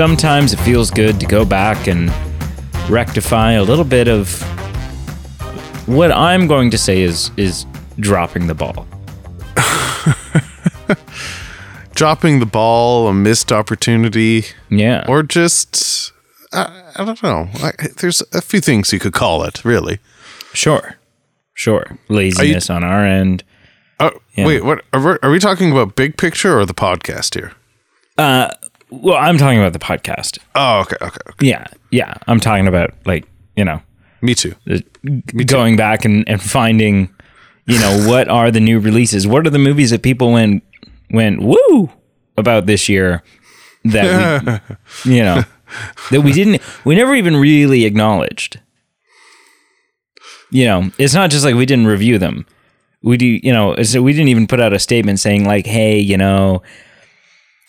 You sometimes it feels good to go back and rectify a little bit of what I'm going to say is is dropping the ball. Dropping the ball, a missed opportunity, Yeah. or just I, I don't know. I, there's a few things you could call it, really. sure. Sure. Laziness on our end. Oh, Yeah. wait, what are we, are we talking about big picture or the podcast here? Uh, Well, I'm talking about the podcast. Oh, okay, okay, okay. Yeah. Yeah. I'm talking about like, you know, Me too. the, going back and, and finding, you know, what are the new releases? What are the movies that people went went woo about this year that we, you know, that we didn't, we never even really acknowledged. You know, it's not just like we didn't review them. We do, you know, so we didn't even put out a statement saying like, hey, you know,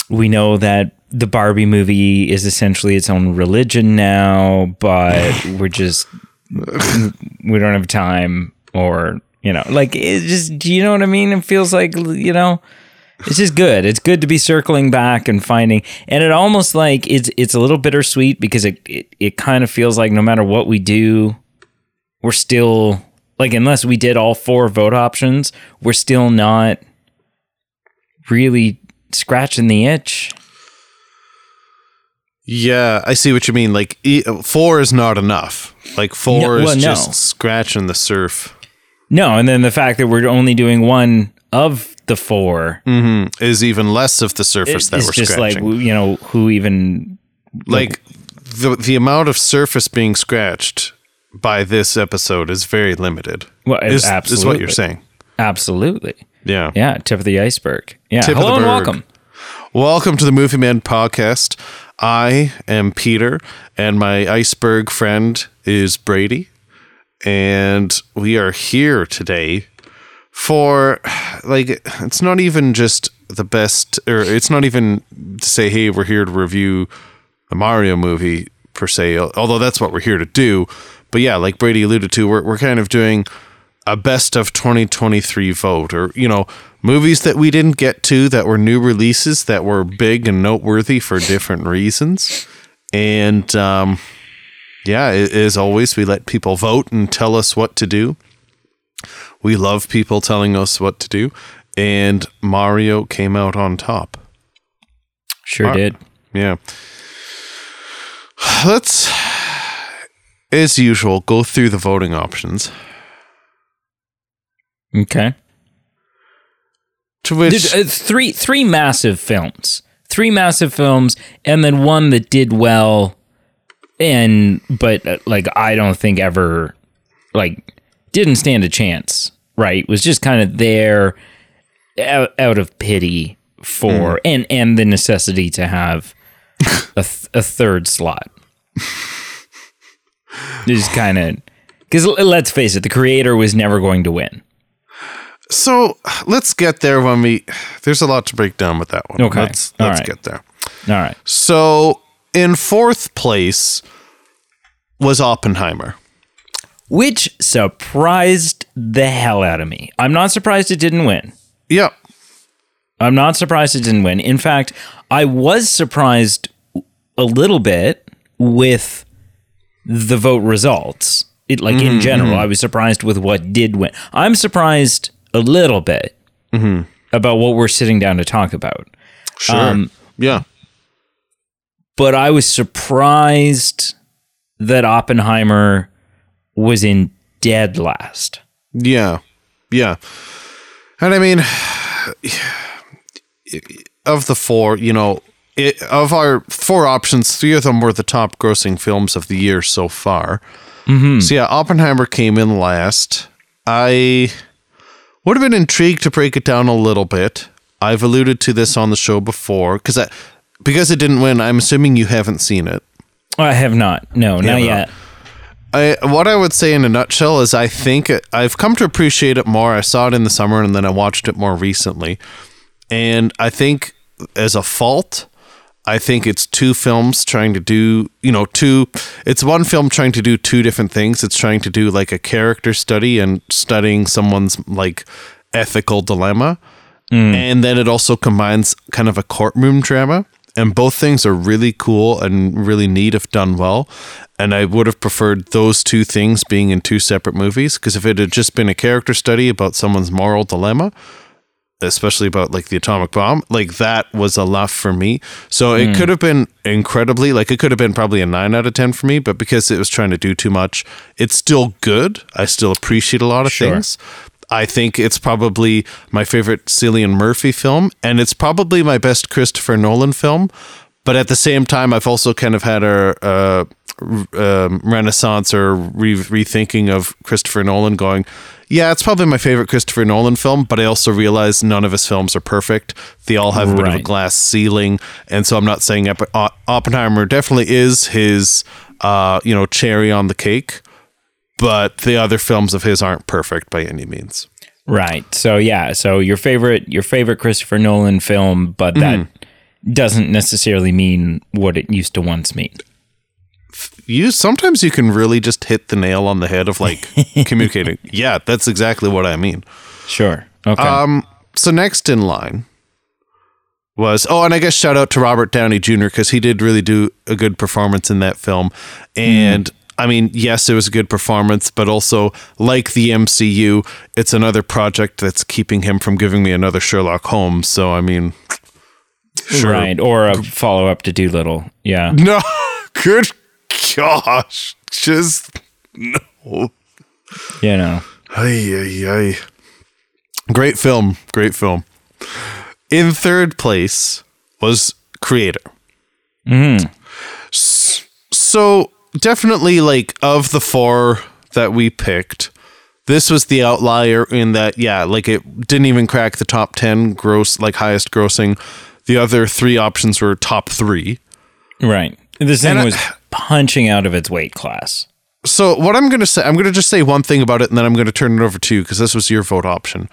we know that the Barbie movie is essentially its own religion now, but we're just we don't have time or you know like it just do you know what i mean? It feels like you know it's just good. It's good to be circling back and finding and it almost like it's it's a little bittersweet because it it, it kind of feels like no matter what we do we're still like unless we did all four vote options we're still not really scratching the itch Yeah, I see what you mean. Like e- four is not enough. Like four No, well, is no. just scratching the surf. no and then the fact that we're only doing one of the four mm-hmm. Is even less of the surface that it's we're just like you know who even like the the amount of surface being scratched by this episode is very limited. Well, is, is what you're saying. Absolutely. Yeah. Yeah, tip of the iceberg. Yeah. Tip of Hello the and welcome. Welcome to the Movie Men podcast. I am Peter, and my iceberg friend is Brady, and we are here today for like it's not even just the best, or it's not even to say, hey, we're here to review the Mario movie per se, although that's what we're here to do. But yeah, like Brady alluded to, we're we're kind of doing a best of 2023 vote or you know movies that we didn't get to that were new releases that were big and noteworthy for different reasons. And um yeah as always we let people vote and tell us what to do. We love people telling us what to do. And mario came out on top. Sure Mar- did. yeah. Let's as usual go through the voting options. Okay. To which Dude, uh, three three massive films. Three massive films and then one that did well and but uh, like I don't think ever like didn't stand a chance, right? Was just kind of there out, out of pity for and and the necessity to have a, th- a third slot. Just kind of because let's face it, the creator was never going to win. So let's get there when we. There's a lot to break down with that one. Okay. Let's let's right. get there. All right. So in fourth place was Oppenheimer. which surprised the hell out of me. I'm not surprised it didn't win. Yep. I'm not surprised it didn't win. In fact, I was surprised a little bit with the vote results. It like Mm-hmm, in general, I was surprised with what did win. I'm surprised a little bit Mm-hmm. about what we're sitting down to talk about. Sure. Um, yeah. But I was surprised that Oppenheimer was in dead last. Yeah. Yeah. And I mean, of the four, you know, it, of our four options, three of them were the top grossing films of the year so far. So yeah, Oppenheimer came in last. I would have been intrigued to break it down a little bit. I've alluded to this on the show before because I because it didn't win. I'm assuming you haven't seen it. I have not. No, not yet. I what I would say in a nutshell is I think it, I've come to appreciate it more. I saw it in the summer and then I watched it more recently, and I think as a fault, I think it's two films trying to do you know two. It's one film trying to do two different things. It's trying to do like a character study and studying someone's like ethical dilemma, mm. and then it also combines kind of a courtroom drama. And both things are really cool and really neat if done well. And I would have preferred those two things being in two separate movies because if it had just been a character study about someone's moral dilemma, especially about like the atomic bomb, like that was a laugh for me. So it hmm. could have been incredibly, like it could have been probably a nine out of 10 for me, but because it was trying to do too much, it's still good. I still appreciate a lot of Sure. things. I think it's probably my favorite Cillian Murphy film, and it's probably my best Christopher Nolan film. But at the same time, I've also kind of had a, a um, renaissance or re- rethinking of Christopher Nolan going, yeah, it's probably my favorite Christopher Nolan film, but I also realize none of his films are perfect. They all have a bit of a glass ceiling. And so I'm not saying Opp- O- Oppenheimer definitely is his, uh, you know, cherry on the cake, but the other films of his aren't perfect by any means. Right. So yeah. So your favorite your favorite Christopher Nolan film, but that Mm-hmm. doesn't necessarily mean what it used to once mean. You sometimes you can really just hit the nail on the head of like communicating. Yeah, that's exactly what I mean. Sure. Okay. Um, so next in line was oh, and I guess shout out to Robert Downey Jr. because he did really do a good performance in that film. And I mean, yes, it was a good performance, but also like the MCU, it's another project that's keeping him from giving me another Sherlock Holmes. So I mean, sure. Right. Or a follow up to Dolittle. Yeah. No, good gosh, just no. You know. Ay, ay, ay. Great film. Great film. In third place was Creator. Mm-hmm. S- So, definitely, like, of the four that we picked, this was the outlier in that, yeah, like, it didn't even crack the top 10 gross, like, highest grossing. The other three options were top three. Right. This thing And I- was punching out of its weight class. So what I'm going to say, I'm going to just say one thing about it, and then I'm going to turn it over to you because this was your vote option.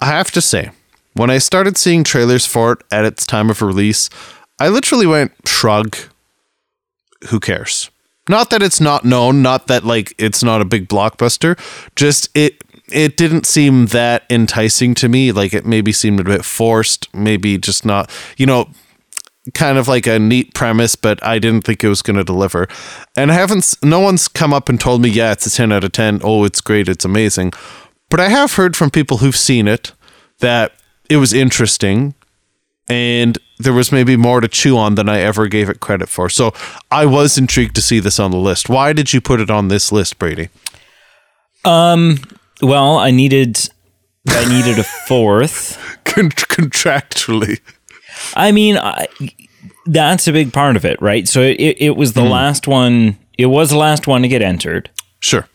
I have to say, when I started seeing trailers for it at its time of release, I literally went shrug. Who cares? Not that it's not known, not that like it's not a big blockbuster. Just it it didn't seem that enticing to me. Like it maybe seemed a bit forced, maybe just not. You know, kind of like a neat premise, but I didn't think it was going to deliver. And I haven't, no one's come up and told me, yeah, it's a 10 out of 10. Oh, it's great. It's amazing. But I have heard from people who've seen it that it was interesting and there was maybe more to chew on than I ever gave it credit for. So I was intrigued to see this on the list. Why did you put it on this list, Brady? Um, Well, I needed I needed a fourth. Contractually. I mean, I, that's a big part of it, right? So it, it was the Hmm. last one. It was the last one to get entered, Sure.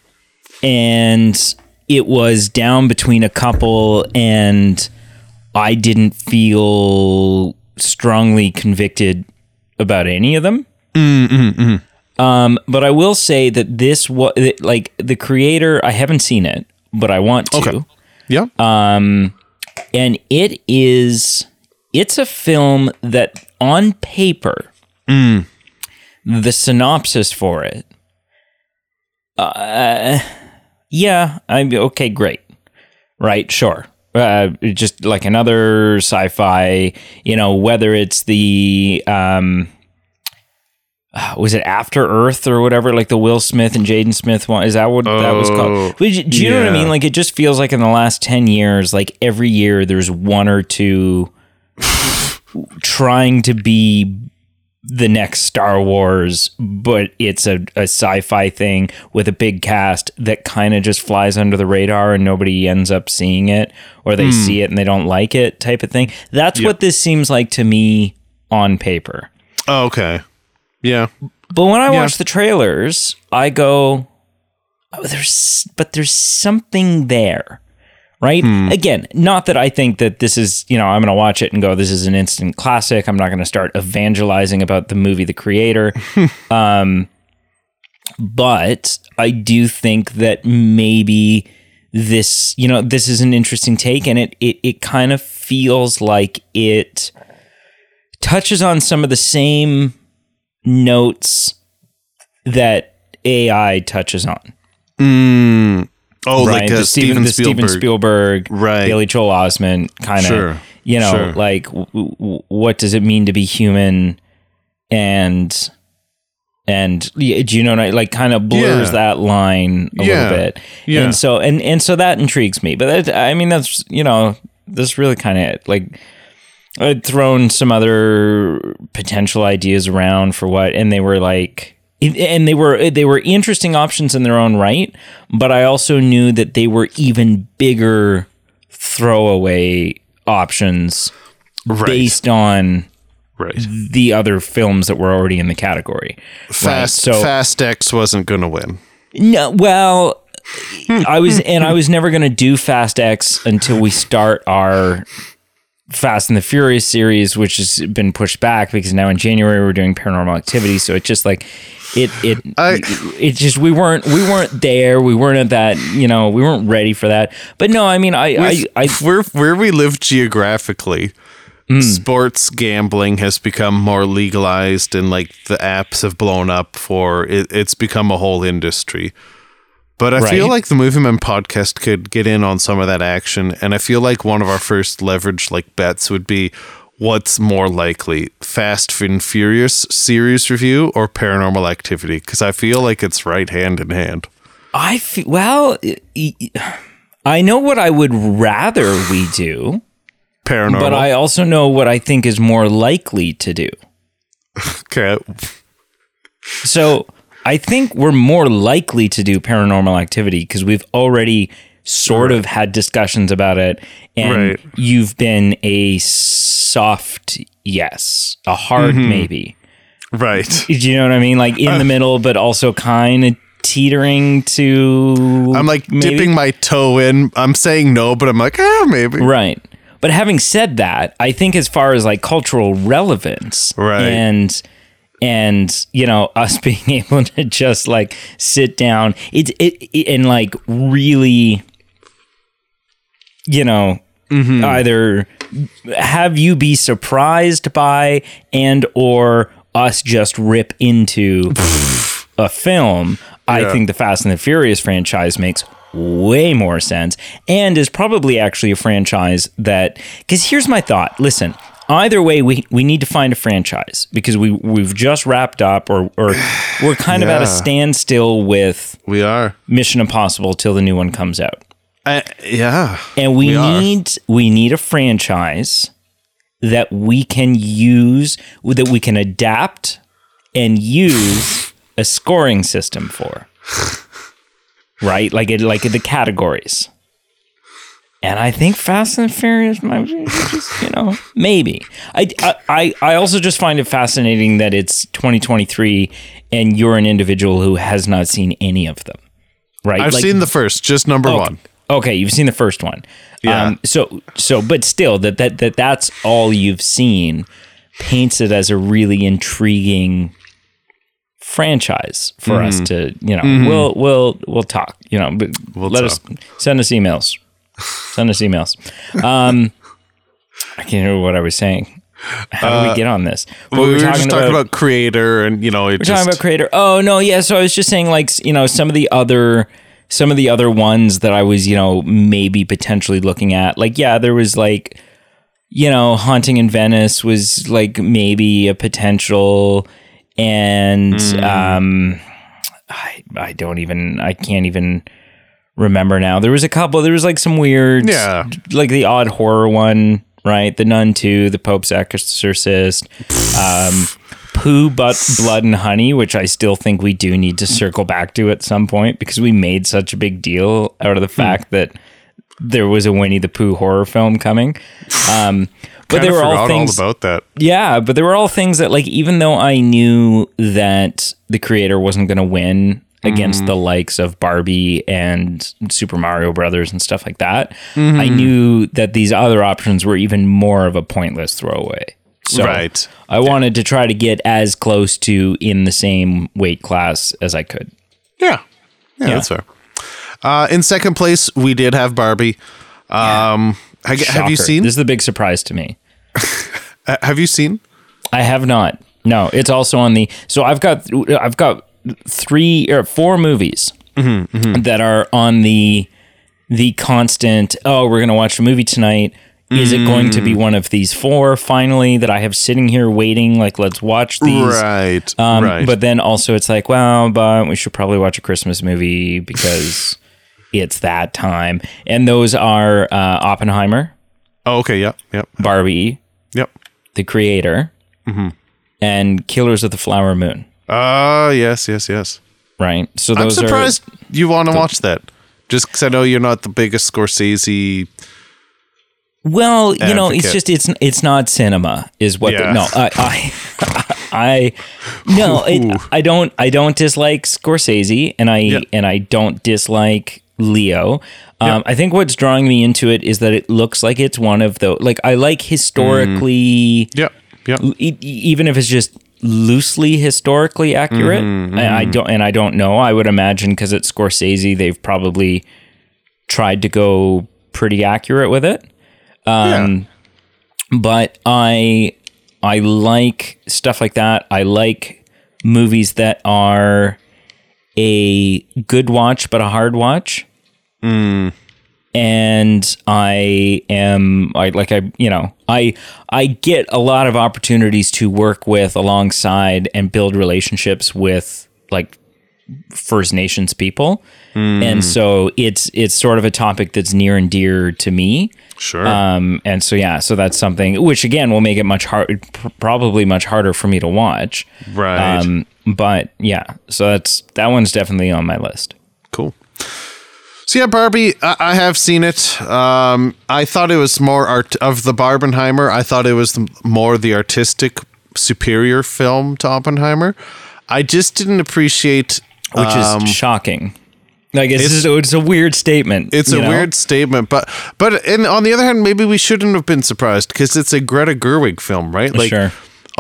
and it was down between a couple, and I didn't feel strongly convicted about any of them. Um, but I will say that this was like the creator. I haven't seen it, but I want to. Okay. Yeah. and it is it's a film that on paper the synopsis for it uh yeah i'm okay great right sure uh just like another sci-fi you know whether it's the um was it After Earth or whatever? Like the Will Smith and Jaden Smith one? Is that what that was Oh, called? But do you know what I mean? Like it just feels like in the last ten years, like every year there's one or two trying to be the next Star Wars, but it's a, a sci-fi thing with a big cast that kind of just flies under the radar and nobody ends up seeing it, or they hmm. see it and they don't like it, type of thing. That's what this seems like to me on paper. Oh, okay. Yeah. But when I watch the trailers, I go, oh, "There's, but there's something there." Right? Again, not that I think that this is, you know, I'm going to watch it and go, this is an instant classic. I'm not going to start evangelizing about the movie The Creator. um, but I do think that maybe this, you know, this is an interesting take and it, it, it kind of feels like it touches on some of the same notes that AI touches on. Mm. Oh, right? like uh, the Steven, Spielberg. Steven Spielberg, Right. Haley Joel Osment kind of. Sure. You know, Sure. like w- w- what does it mean to be human, and and do you know like kind of blurs Yeah. that line a Yeah. little bit. Yeah. And so and and so that intrigues me. But that, I mean, that's you know, that's really kind of. Like I'd thrown some other potential ideas around for what, and they were like, and they were they were interesting options in their own right. But I also knew that they were even bigger throwaway options Right. based on right. the other films that were already in the category. Fast so- Fast X wasn't going to win. No, well, I was, and I was never going to do Fast X until we start our Fast and the Furious series, which has been pushed back because now in January we're doing Paranormal Activity. So it just like it, it, I- it just we weren't we weren't there. We weren't at that. You know, we weren't ready for that. But no, I mean, I, I, I where where we live geographically, Hmm. sports gambling has become more legalized, and like the apps have blown up for it. It's become a whole industry. But I feel like the Movie Men podcast could get in on some of that action, and I feel like one of our first leverage like bets would be what's more likely, Fast and Furious series review or Paranormal Activity? Because I feel like it's right hand in hand. I feel well. i know what I would rather we do. Paranormal. But I also know what I think is more likely to do. okay. So I think we're more likely to do paranormal activity because we've already sort of had discussions about it. And Right. you've been a soft yes, a hard Mm-hmm. maybe. Right. Do you know what I mean? Like in the middle, but also kind of teetering to. I'm like maybe? dipping my toe in. I'm saying no, but I'm like, ah, maybe. Right. But having said that, I think as far as like cultural relevance Right. and and you know us being able to just like sit down. It, it, it and like really you know Mm-hmm. either have you be surprised by and or us just rip into a film i think the fast and the furious franchise makes way more sense and is probably actually a franchise that because here's my thought. Listen either way we, we need to find a franchise because we we've just wrapped up or or we're kind of at a Yeah. standstill with We are. mission impossible till the new one comes out I, yeah. and we, We are. need we need a franchise that we can use that we can adapt and use a scoring system for right like it like the categories and I think Fast and Furious might be just, you know, maybe. I, I, I also just find it fascinating that it's 2023 and you're an individual who has not seen any of them, right? I've Like, seen the first, just number one. Okay, you've seen the first one. Yeah. Um, so so but still that that that that's all you've seen paints it as a really intriguing franchise for Mm-hmm. us to, you know, we'll we'll we'll talk, you know, but We'll let us send us emails. Send us emails. Um I can't remember what I was saying. How do we get on this? But Uh, we were just talking about, creator and, you know, it we're just. talking about creator. Oh no, yeah. So I was just saying, like, you know, some of the other, some of the other ones that I was, you know, maybe potentially looking at. Like, yeah, there was like, you know, haunting in Venice was like maybe a potential, and Hmm. um, I I don't even I can't even remember now. There was a couple. There was like some weird, Yeah. like the odd horror one, right? The Nun Two, the Pope's Exorcist, um, Pooh, but Blood and Honey, which I still think we do need to circle back to at some point because we made such a big deal out of the Hmm. fact that there was a Winnie the Pooh horror film coming. Um, but they were all things. all about that. Yeah, but there were all things that, like, even though I knew that the creator wasn't going to win against the likes of Barbie and Super Mario Brothers and stuff like that, I knew that these other options were even more of a pointless throwaway. So Right. I wanted to try to get as close to in the same weight class as I could. Yeah. Yeah, that's fair. Uh, in second place, we did have Barbie. Um, ha- have you seen? This is the big surprise to me. have you seen? I have not. No, it's also on the. So I've got I've got three or four movies that are on the the constant. Oh, we're gonna watch a movie tonight. Is it going to be one of these four finally that I have sitting here waiting? Like, let's watch these. Right. Um, right. But then also, it's like, well, but we should probably watch a Christmas movie because it's that time. And those are uh, Oppenheimer, oh, okay. Yep. Yep. Barbie, Yep. The Creator, Mm-hmm. and Killers of the Flower Moon. Ah, yes, yes, yes. Right. So I'm those are surprised you want to watch that. Just because I know you're not the biggest Scorsese. Well, you know, it's just it's it's not cinema, is what. Yeah. The, no, I, I, I no, it, I don't I don't dislike Scorsese, and I Yeah. and I don't dislike Leo. Um, I think what's drawing me into it is that it looks like it's one of the like I like historically. Yep. e- e- even if it's just loosely historically accurate. Mm-hmm, I, I mm-hmm. don't and I don't know. I would imagine because it's Scorsese, they've probably tried to go pretty accurate with it yeah. Um, but I I like stuff like that. I like movies that are a good watch but a hard watch. Mm. And I am I like I you know I I get a lot of opportunities to work with alongside and build relationships with like First Nations people. And so it's it's sort of a topic that's near and dear to me. Sure. Um, and so yeah, so that's something which again will make it much hard, probably much harder for me to watch. right. Um, but yeah, so that's that one's definitely on my list. So yeah, Barbie, I, I have seen it. Um, I thought it was more art of the Barbenheimer. I thought it was the, more the artistic, superior film to Oppenheimer. I just didn't appreciate. Which um, is shocking. Like it's it's- just, it's a weird statement. It's a know? weird statement, but but and on the other hand, maybe we shouldn't have been surprised because it's a Greta Gerwig film, right? Like Sure.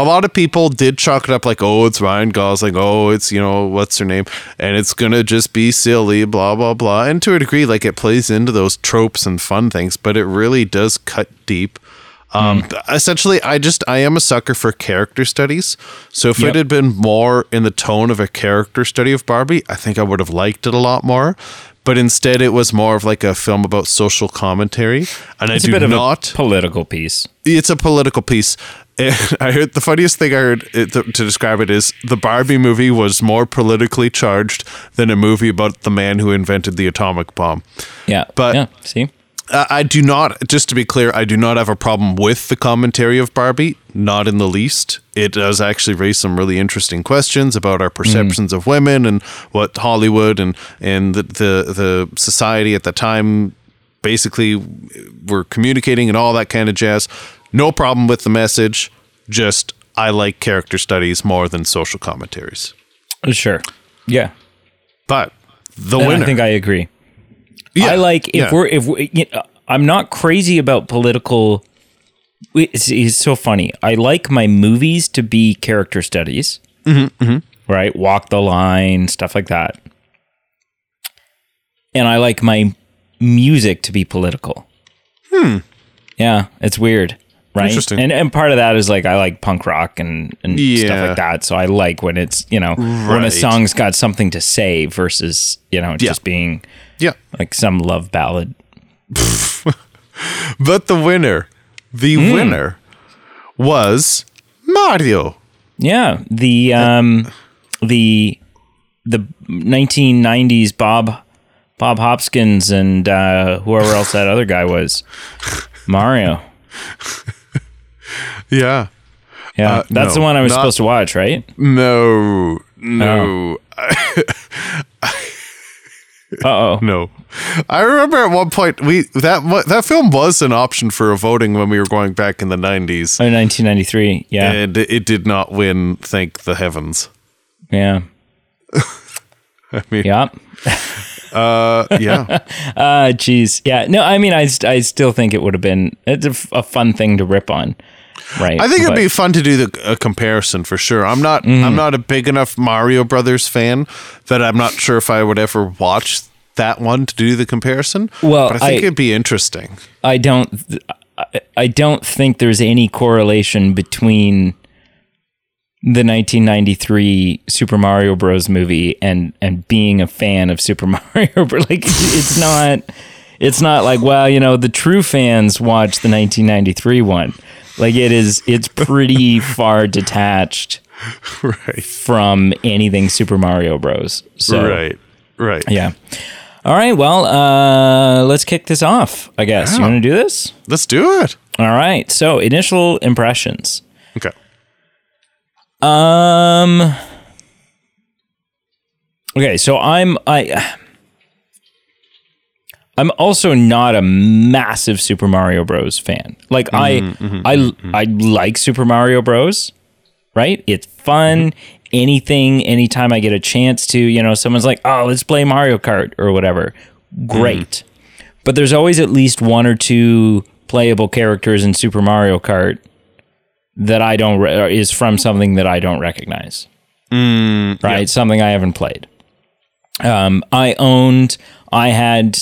A lot of people did chalk it up like, oh, it's Ryan Gosling, oh, it's you know what's her name, and it's gonna just be silly, blah blah blah. And to a degree, like it plays into those tropes and fun things, but it really does cut deep. Um, Hmm. essentially, I just I am a sucker for character studies. So if Yep. it had been more in the tone of a character study of Barbie, I think I would have liked it a lot more. But instead, it was more of like a film about social commentary, and It's I a do not a political piece. it's a political piece. And I heard the funniest thing I heard it, to, to describe it is the Barbie movie was more politically charged than a movie about the man who invented the atomic bomb. Yeah, But- yeah, see, I do not, just to be clear, I do not have a problem with the commentary of Barbie, not in the least. It does actually raise some really interesting questions about our mm. perceptions of women and what Hollywood and and the the, the society at the time basically were communicating and all that kind of jazz. No problem with the message. Just I like character studies more than social commentaries. sure, yeah. But the And winner, I think I agree. Yeah, I like if yeah. we're if we, you know, I'm not crazy about political. It's, it's so funny. I like my movies to be character studies, Mm-hmm, right? Walk the line, stuff like that. And I like my music to be political. Hmm. Yeah, it's weird, right? Interesting. And and part of that is like I like punk rock and and stuff like that. So I like when it's you know when a song's got something to say versus you know Yeah. just being yeah. like some love ballad. But the winner, the Hmm. winner was Mario. Yeah, the um, the the 1990s Bob Bob Hoskins and uh, whoever else that other guy was, Mario. Yeah. Yeah, Uh, that's the one I was not- supposed to watch, right? No. No. Uh oh. No. I remember at one point we that that film was an option for a voting when we were going back in the 90s. Oh, 1993. Yeah, And it did not win, thank the heavens. yeah, I mean, yeah. uh, yeah. Uh, geez, yeah. No, I mean, I, I still think it would have been it's a, f- a fun thing to rip on, right? I think it'd But- be fun to do the a comparison for sure. I'm not Mm-hmm. I'm not a big enough Mario Brothers fan that I'm not sure if I would ever watch that one to do the comparison. Well, but I think I- it'd be interesting. I don't I- I don't think there's any correlation between the 1993 Super Mario Bros movie and and being a fan of Super Mario Bros. Like it's not It's not like, well, you know, the true fans watch the 1993 one. Like it is, it's pretty far detached right. from anything Super Mario Bros. So, Right. Right. yeah. All right. Well, uh, let's kick this off. I guess you want to do this. Let's do it. All right. So, initial impressions. Okay. Um. Okay, so I'm I. I'm also not a massive Super Mario Bros. fan. Like mm-hmm, I, mm-hmm, I, mm-hmm. I like Super Mario Bros. Right? It's fun. Anything, anytime I get a chance to, you know, someone's like, "Oh, let's play Mario Kart" or whatever. Great. But there's always at least one or two playable characters in Super Mario Kart that I don't re- is from something that I don't recognize. Mm, right, something I haven't played. Um, I owned, I had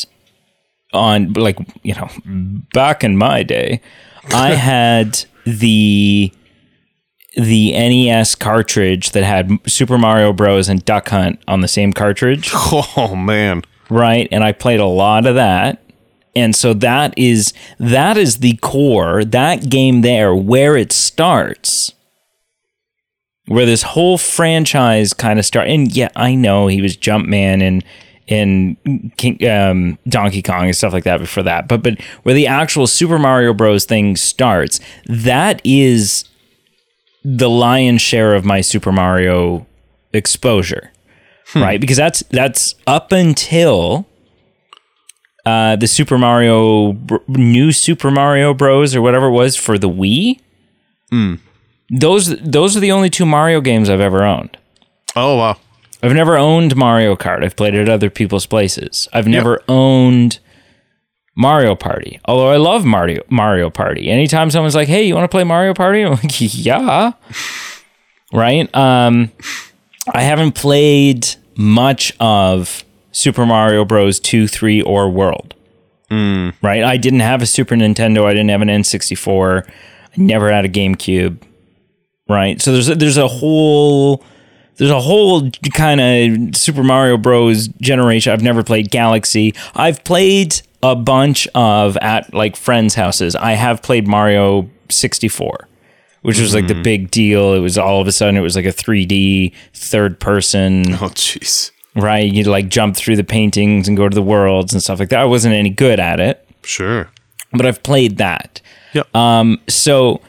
on like you know back in my day, I had the the NES cartridge that had Super Mario Bros. and Duck Hunt on the same cartridge Oh man. right and i played a lot of that and so that is that is the core that game there where it starts where this whole franchise kind of start and yeah i know he was jumpman and and King, um, Donkey Kong and stuff like that before that, but but where the actual Super Mario Bros. thing starts, that is the lion's share of my Super Mario exposure right? Because that's that's up until uh, the Super Mario new Super Mario Bros. or whatever it was for the Wii. Those those are the only two Mario games I've ever owned. Oh wow. I've never owned Mario Kart. I've played it at other people's places. I've never owned Mario Party. Although I love Mario Mario Party. Anytime someone's like, "Hey, you want to play Mario Party?" I'm like, "Yeah." right? Um I haven't played much of Super Mario Bros. 2, 3 or World. Right? I didn't have a Super Nintendo, I didn't have an N64. I never had a GameCube. Right? So there's a, there's a whole there's a whole kind of Super Mario Bros. generation. I've never played Galaxy. I've played a bunch of at like friends' houses. I have played Mario 64, which was like the big deal. It was all of a sudden it was like a 3D third person, Oh jeez. right? You'd like jump through the paintings and go to the worlds and stuff like that. I wasn't any good at it, Sure. but I've played that. Yep. Um, so,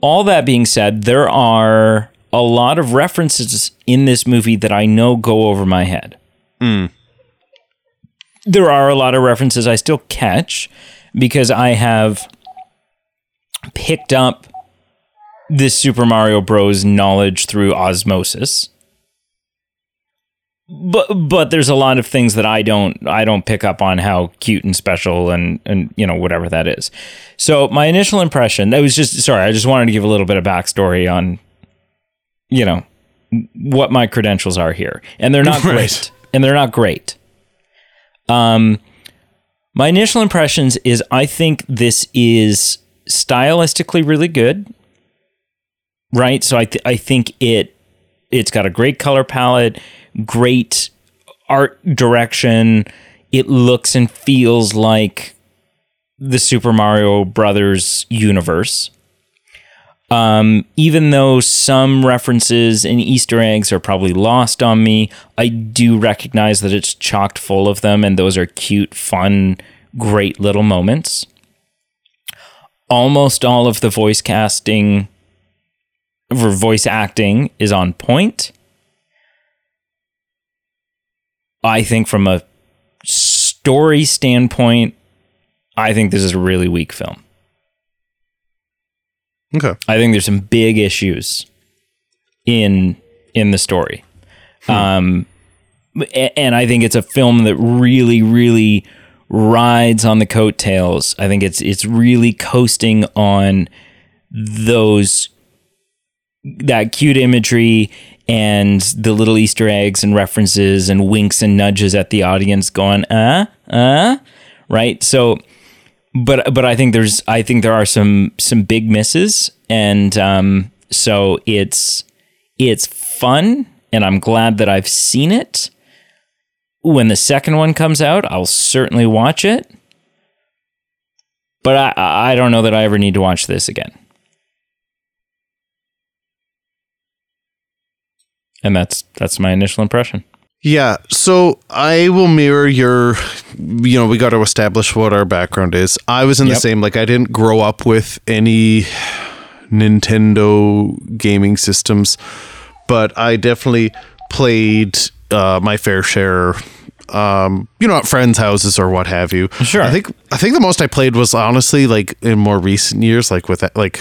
all that being said, there are a lot of references in this movie that I know go over my head. Hmm. There are a lot of references I still catch because I have picked up this Super Mario Bros. knowledge through osmosis. But but there's a lot of things that I don't I don't pick up on how cute and special and and you know whatever that is. So my initial impression that was just sorry I just wanted to give a little bit of backstory on you know what my credentials are here and they're not Right. great and they're not great. Um, my initial impressions is I think this is stylistically really good, right? So I th- I think it it's got a great color palette, great art direction. It looks and feels like the Super Mario Brothers universe. Um, even though some references and Easter eggs are probably lost on me, I do recognize that it's chocked full of them, and those are cute, fun, great little moments. Almost all of the voice casting or voice acting is on point. I think from a story standpoint, I think this is a really weak film. Okay. I think there's some big issues in in the story. Um and I think it's a film that really really rides on the coattails. I think it's it's really coasting on those that cute imagery and the little Easter eggs and references and winks and nudges at the audience going, uh, uh, right? So but but I think there's I think there are some some big misses, and um, so it's it's fun, and I'm glad that I've seen it. When the second one comes out, I'll certainly watch it. but I I don't know that I ever need to watch this again. And that's that's my initial impression. Yeah, so I will mirror your you know, we got to establish what our background is. I was in the same like I didn't grow up with any Nintendo gaming systems, but I definitely played uh, my fair share um, you know, at friends' houses or what have you. Sure. I think I think the most I played was honestly like in more recent years, like with like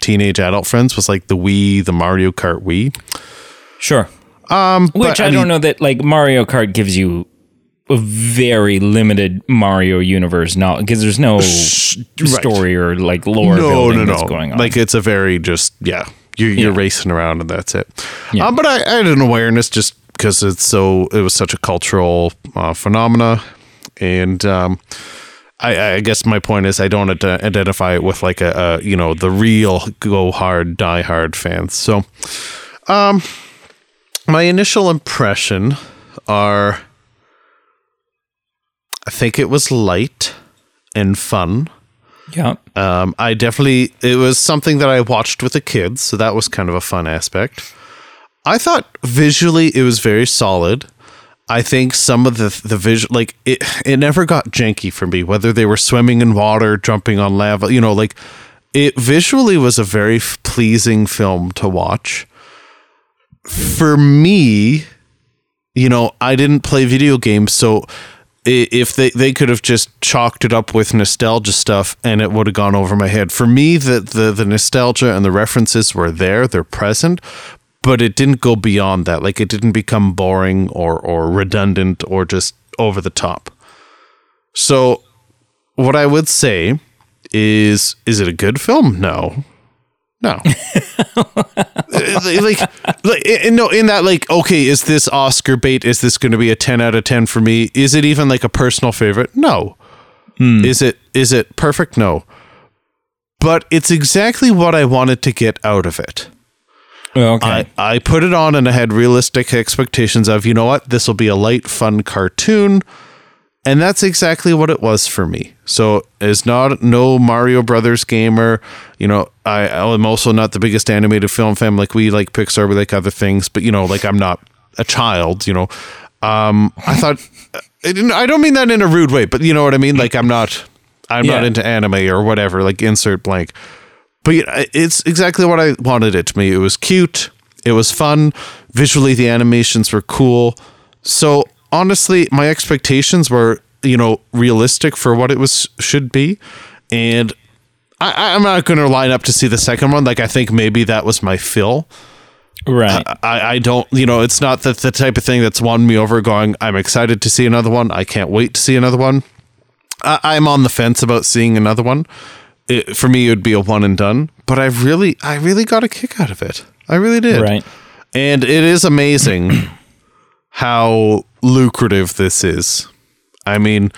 teenage adult friends, was like the Wii, the Mario Kart Wii. Sure. Um, Which but, I, mean- don't know that like Mario Kart gives you a very limited Mario universe now because there's no story or like lore no, building no, no. that's going on. Like it's a very just yeah, you're, you're Yeah. racing around and that's it. Yeah. Uh, but I, I had an awareness just because it's so it was such a cultural uh, phenomena, and um, I, I guess my point is I don't ad- identify it with like a, a you know the real go hard die hard fans. So, um, my initial impression are. I think it was light and fun. yeah. Um, I definitely it was something that I watched with the kids, so that was kind of a fun aspect. I thought visually it was very solid. I think some of the the visual like it it never got janky for me whether they were swimming in water, jumping on lava, you know, like it visually was a very pleasing film to watch. For me, you know, I didn't play video games, so if they, they could have just chalked it up with nostalgia stuff and it would have gone over my head. For me, the, the, the nostalgia and the references were there, they're present, but it didn't go beyond that. Like it didn't become boring or, or redundant or just over the top. So, what I would say is is it a good film? No. No. like, like in, eh, eh, no, in that, like, okay, is this Oscar bait? Is this going to be a ten out of ten for me? Is it even like a personal favorite? No. Hmm. Is it is it perfect? No. But it's exactly what I wanted to get out of it. Oh, okay. I, I put it on and I had realistic expectations of, you know what, this will be a light, fun cartoon. And that's exactly what it was for me. So as not no Mario Brothers gamer, you know, I I'm also not the biggest animated film fan. Like we like Pixar, we like other things, but you know, like I'm not a child, you know. Um I thought I don't mean that in a rude way, but you know what I mean? Like I'm not I'm not into anime or whatever, like insert blank. But yeah, it's exactly what I wanted it to be. It was cute. It was fun. Visually, the animations were cool. So honestly, my expectations were, you know, realistic for what it was should be. And I, I'm not going to line up to see the second one. Like I think maybe that was my fill. right. I, I don't, you know, it's not that the type of thing that's won me over. Going, I'm excited to see another one. I can't wait to see another one. I, I'm on the fence about seeing another one. It, for me, it would be a one and done. But I really, I really got a kick out of it. I really did. right. And it is amazing how lucrative this is. I mean,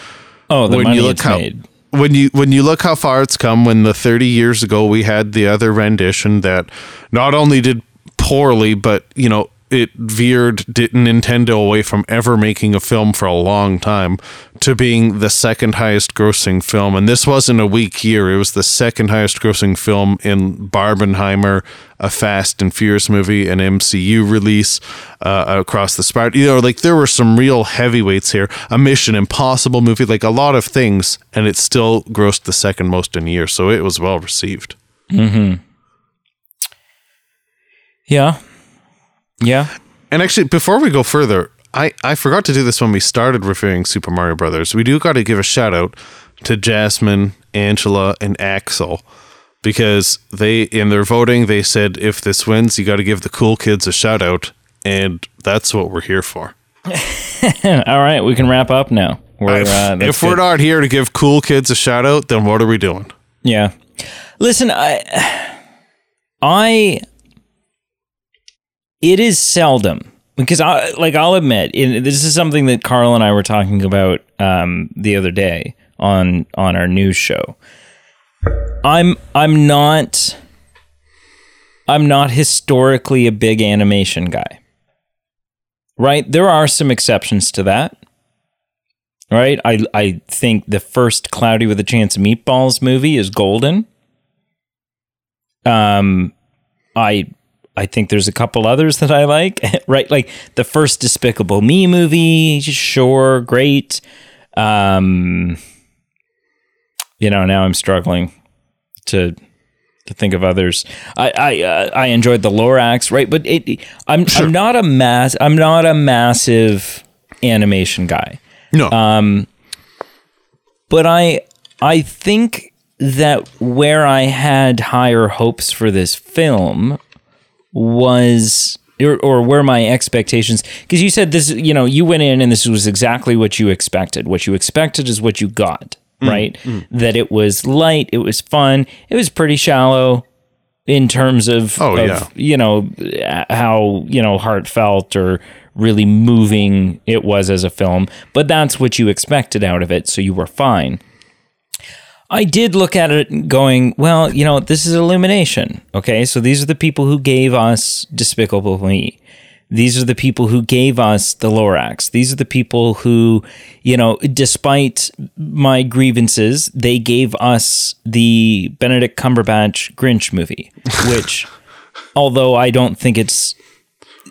Oh, the when money you look how made. when you when you look how far it's come when the 30 years ago we had the other rendition that not only did poorly but you know it veered Nintendo away from ever making a film for a long time to being the second highest grossing film. And this wasn't a weak year. It was the second highest grossing film in Barbenheimer a Fast and Furious movie an MCU release uh, across the spider you know like there were some real heavyweights here. A Mission Impossible movie like a lot of things and it still grossed the second most in a year. So it was well received. Hmm. Yeah. Yeah. And actually, before we go further, I, I forgot to do this when we started reviewing Super Mario Brothers. We do got to give a shout out to Jasmine, Angela, and Axel because they in their voting they said if this wins, you got to give the cool kids a shout out, and that's what we're here for. All right, we can wrap up now. We're, if uh, if we're not here to give cool kids a shout out, then what are we doing? Yeah. Listen, I I it is seldom because I like I'll admit in, this is something that Carl and I were talking about um, the other day on on our news show. I'm I'm not I'm not historically a big animation guy. Right? There are some exceptions to that. Right? I I think the first Cloudy with a Chance of Meatballs movie is golden. Um I I think there's a couple others that I like. right? Like the first Despicable Me movie, sure, great. Um you know, now I'm struggling to to think of others. I I uh, I enjoyed the Lorax, right? But it, I'm I'm not a mass I'm not a massive animation guy. No. Um, but I I think that where I had higher hopes for this film was or, or where my expectations. Because you said this you know you went in and this was exactly what you expected. What you expected is what you got mm, right? Mm. that it was light it was fun it was pretty shallow in terms of, Oh, of, yeah. you know how you know heartfelt or really moving it was as a film. But that's what you expected out of it so you were fine I did look at it going, well, you know, this is Illumination. Okay. So these are the people who gave us Despicable Me. These are the people who gave us the Lorax. These are the people who, you know, despite my grievances, they gave us the Benedict Cumberbatch Grinch movie, which, although I don't think it's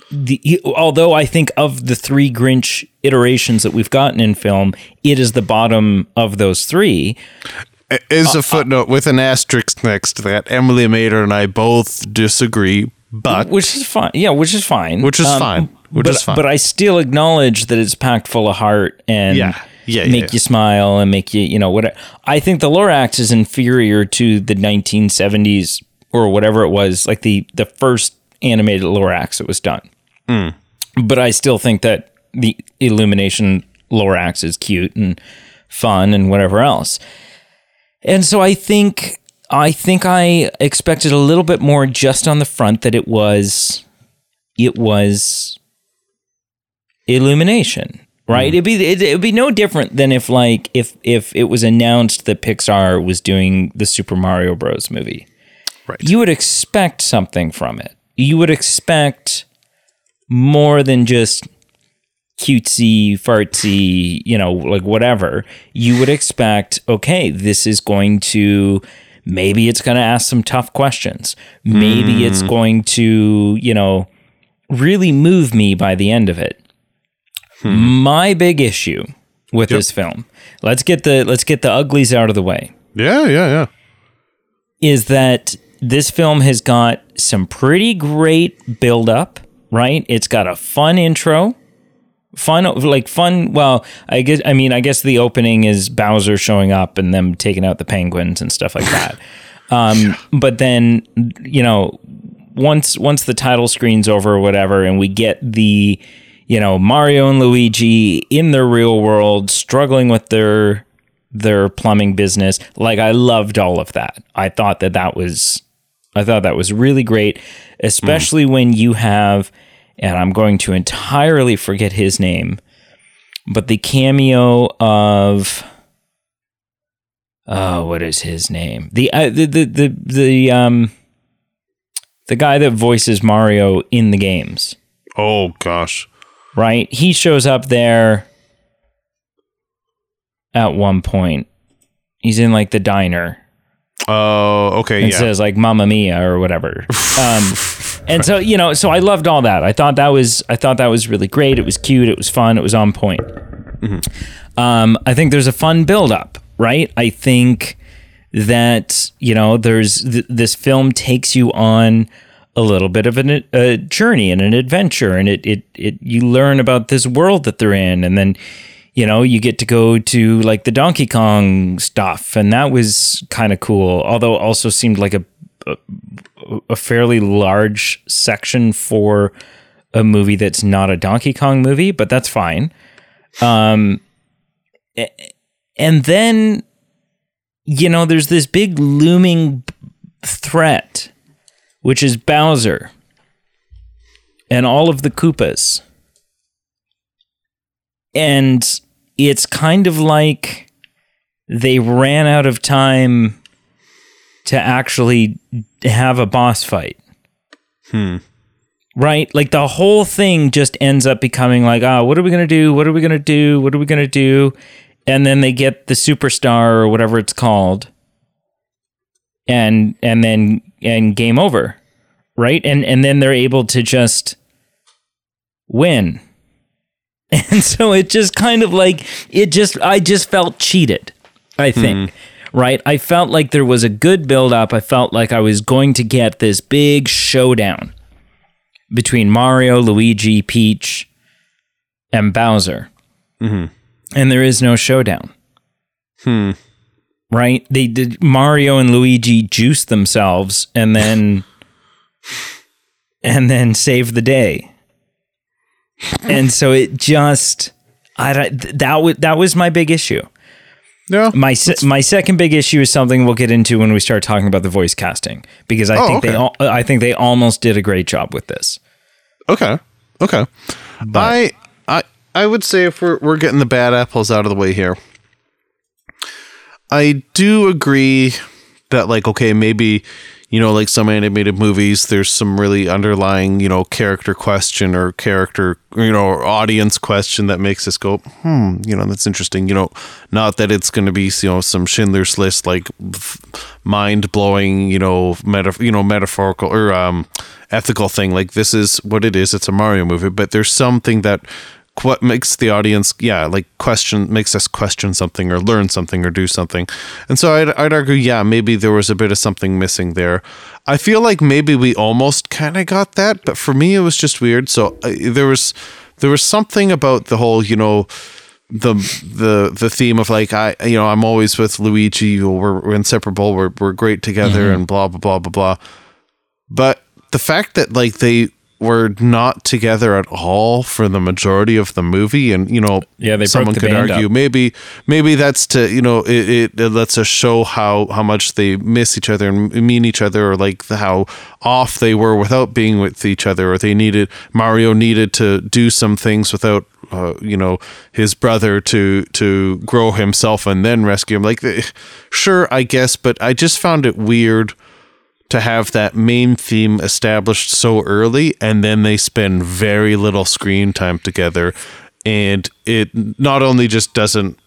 the, although I think of the three Grinch iterations that we've gotten in film, it is the bottom of those three. Is uh, a uh, footnote with an asterisk next to that. Emily Mater and I both disagree, but which is fine. Yeah, which is fine. Which is um, fine. Which but, is fine. But I still acknowledge that it's packed full of heart and Yeah. Yeah, make yeah. you smile and make you, you know, what I think the Lorax is inferior to the 1970s or whatever it was, like the the first animated Lorax that was done. Hmm. But I still think that the Illumination Lorax is cute and fun and whatever else. And so I think I think I expected a little bit more just on the front that it was it was illumination, right? Hmm. It'd be it, it'd be no different than if like if if it was announced that Pixar was doing the Super Mario Bros movie. Right. You would expect something from it. You would expect more than just cutesy, fartsy, you know, like whatever, you would expect, okay, this is going to maybe it's going to ask some tough questions. Maybe mm. it's going to, you know, really move me by the end of it. Hmm. My big issue with this film, let's get the let's get the uglies out of the way yeah, yeah, yeah. is that this film has got some pretty great build up, right? It's got a fun intro. Fun like fun well, I guess I mean I guess the opening is Bowser showing up and them taking out the penguins and stuff like that. um but then you know once once the title screen's over or whatever and we get the you know Mario and Luigi in their real world struggling with their their plumbing business like I loved all of that. I thought that that was I thought that was really great especially when you have and I'm going to entirely forget his name but the cameo of oh what is his name the uh, the, the the the um the guy that voices Mario in the games Oh gosh. right? He shows up there at one point. He's in like the diner Oh, okay, and yeah. says like "Mamma Mia" or whatever. Um, and so you know, so I loved all that. I thought that was I thought that was really great. It was cute. It was fun. It was on point. Um, I think there's a fun build up, right? I think that you know there's th- this film takes you on a little bit of an, a journey and an adventure and it, it it you learn about this world that they're in and then you know you get to go to like the Donkey Kong stuff and that was kind of cool although it also seemed like a, a fairly large section for a movie that's not a Donkey Kong movie but that's fine um and then you know there's this big looming threat which is Bowser and all of the Koopas. And it's kind of like they ran out of time to actually have a boss fight. Hmm. Right? Like the whole thing just ends up becoming like, oh, what are we going to do? What are we going to do? What are we going to do? and then they get the superstar or whatever it's called, and and then and game over, right? And and then they're able to just win. And so it just kind of like it just I just felt cheated. I think. Hmm. Right? I felt like there was a good build up. I felt like I was going to get this big showdown between Mario, Luigi, Peach, and Bowser. Mm-hmm. And there is no showdown. Hmm. Right? They did Mario and Luigi juice themselves and then and then save the day. And so it just I that was that was my big issue. Yeah. My se- my second big issue is something we'll get into when we start talking about the voice casting because I Oh, think they al- I think they almost did a great job with this. Okay. Okay. I I I would say if we're we're getting the bad apples out of the way here. I do agree that like okay, maybe you know like some animated movies there's some really underlying, you know, character question or character, you know, audience question that makes us go, "Hmm, you know, that's interesting." You know, not that it's going to be, you know, some Schindler's List like mind-blowing, you know, meta, you know, metaphorical or um ethical thing. Like this is what it is. It's a Mario movie, but there's something that what makes the audience, yeah, like question makes us question something or learn something or do something. And so I'd, I'd argue, yeah, maybe there was a bit of something missing there. I feel like maybe we almost kind of got that, but for me it was just weird. So uh, there was there was something about the whole, you know, the the the theme of like I you know I'm always with Luigi we're, we're inseparable we're we're great together and blah blah blah blah blah but the fact that like they were not together at all for the majority of the movie and you know Yeah, they someone the could argue up. maybe maybe that's to you know it, it, it lets us show how how much they miss each other and mean each other or like how off they were without being with each other or they needed Mario needed to do some things without uh, you know his brother to to grow himself and then rescue him like eh, sure I guess but I just found it weird to have that main theme established so early and then they spend very little screen time together. And it not only just doesn't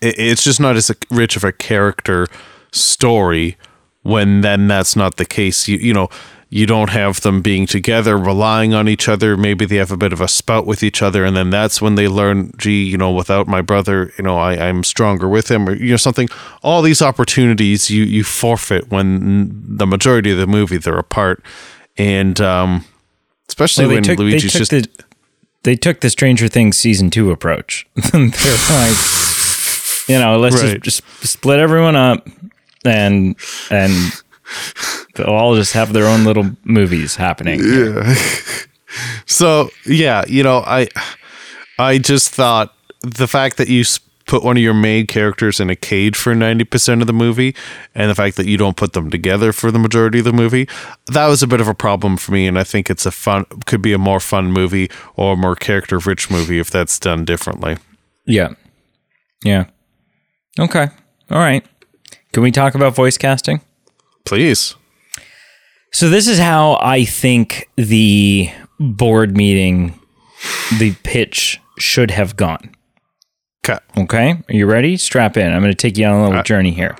it- it's just not as rich of a character story when then that's not the case. You you know you don't have them being together relying on each other maybe they have a bit of a spout with each other and then that's when they learn gee you know without my brother you know I, i'm stronger with him or you know something all these opportunities you you forfeit when the majority of the movie they're apart and um especially Well, when took, luigi's just the they took the Stranger Things season two approach. They're like, you know, let's Right. just, just split everyone up and and they'll all just have their own little movies happening. Yeah. So yeah, you know, I I just thought the fact that you put one of your main characters in a cage for 90% of the movie and the fact that you don't put them together for the majority of the movie that was a bit of a problem for me and i think it's a fun could be a more fun movie or a more character rich movie if that's done differently Yeah. Yeah. Okay. All right. Can we talk about voice casting? Please So this is how I think the board meeting, the pitch should have gone. okay Okay, are you ready? Strap in. I'm going to take you on a little journey here.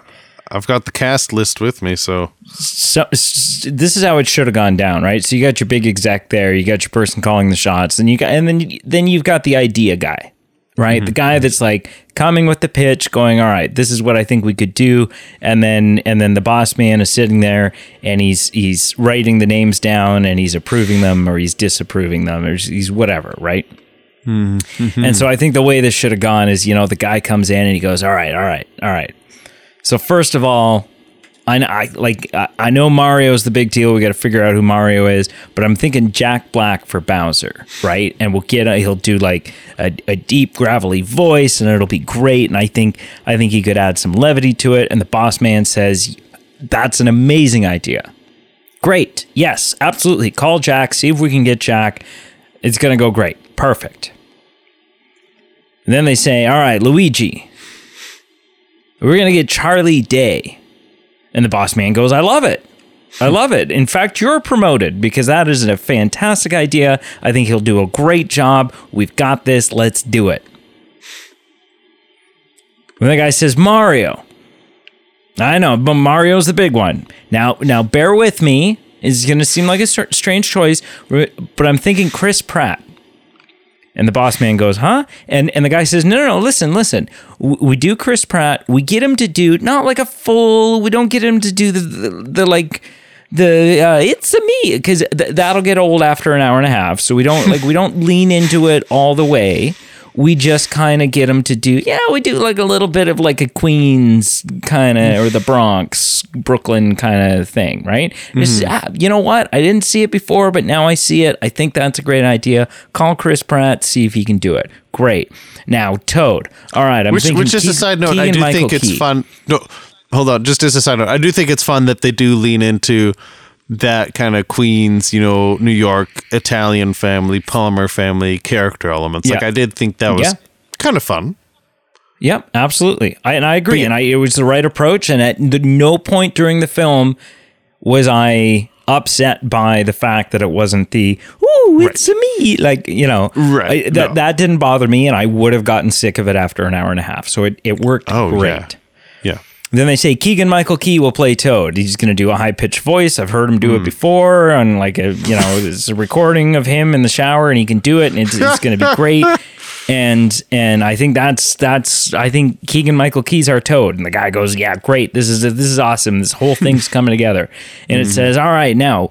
i've got the cast list with me so So this is how it should have gone down, right? So you got your big exec there, you got your person calling the shots, and you got, and then then you've got the idea guy, right? Mm-hmm. The guy that's like coming with the pitch, going, "All right, this is what I think we could do," and then and then the boss man is sitting there and he's he's writing the names down and he's approving them or he's disapproving them or he's whatever, right? Mm-hmm. And so I think the way this should have gone is, you know, the guy comes in and he goes, "All right, all right, all right." So first of all, I, I like I, I know Mario's the big deal. We got to figure out who Mario is, but I'm thinking Jack Black for Bowser, right? And we'll get he'll do like a, a deep gravelly voice, and it'll be great. And I think I think he could add some levity to it. And the boss man says, "That's an amazing idea. Great, yes, absolutely. Call Jack. See if we can get Jack. It's gonna go great. Perfect." And then they say, "All right, Luigi." We're to get Charlie Day. And the boss man goes, I love it. I love it. In fact, you're promoted because that is a fantastic idea. I think he'll do a great job. We've got this. Let's do it. When the guy says Mario, I know, but Mario's the big one. Now, now, bear with me. It's going to seem like a strange choice, but I'm thinking Chris Pratt. And the boss man goes, huh? And and the guy says, no, no, no, listen, listen. We, do Chris Pratt. We get him to do not like a full. We don't get him to do the the, the like the uh, it's a me because th- that'll get old after an hour and a half. So we don't like we don't lean into it all the way. We just kind of get them to do yeah. We do like a little bit of like a Queens kind of or the Bronx, Brooklyn kind of thing, right? Just, ah, you know what? I didn't see it before, but now I see it. I think that's a great idea. Call Chris Pratt, see if he can do it. Great. Now Toad. All right, I'm Which, thinking which just a side note, I do Keegan-Michael think it's Key. fun. No, hold on. Just as a side note, I do think it's fun that they do lean into that kind of Queens, you know, New York Italian family, Palmer family character elements. Like I did think that was Yeah. kind of fun. Yep, absolutely. I, and I agree. But- and I, it was the right approach. And at the, no point during the film was I upset by the fact that it wasn't the "ooh, it's a me," like you know, Right, I- that no. that didn't bother me, and I would have gotten sick of it after an hour and a half. So it it worked Oh, great. Then they say Keegan Michael Key will play Toad. He's going to do a high pitched voice. I've heard him Hmm. do it before on like a you know it's a recording of him in the shower, and he can do it, and it's, it's going to be great. And and I think that's that's I think Keegan Michael Key's our Toad, and the guy goes, yeah, great. This is this is awesome. This whole thing's coming together, and it says, all right, now.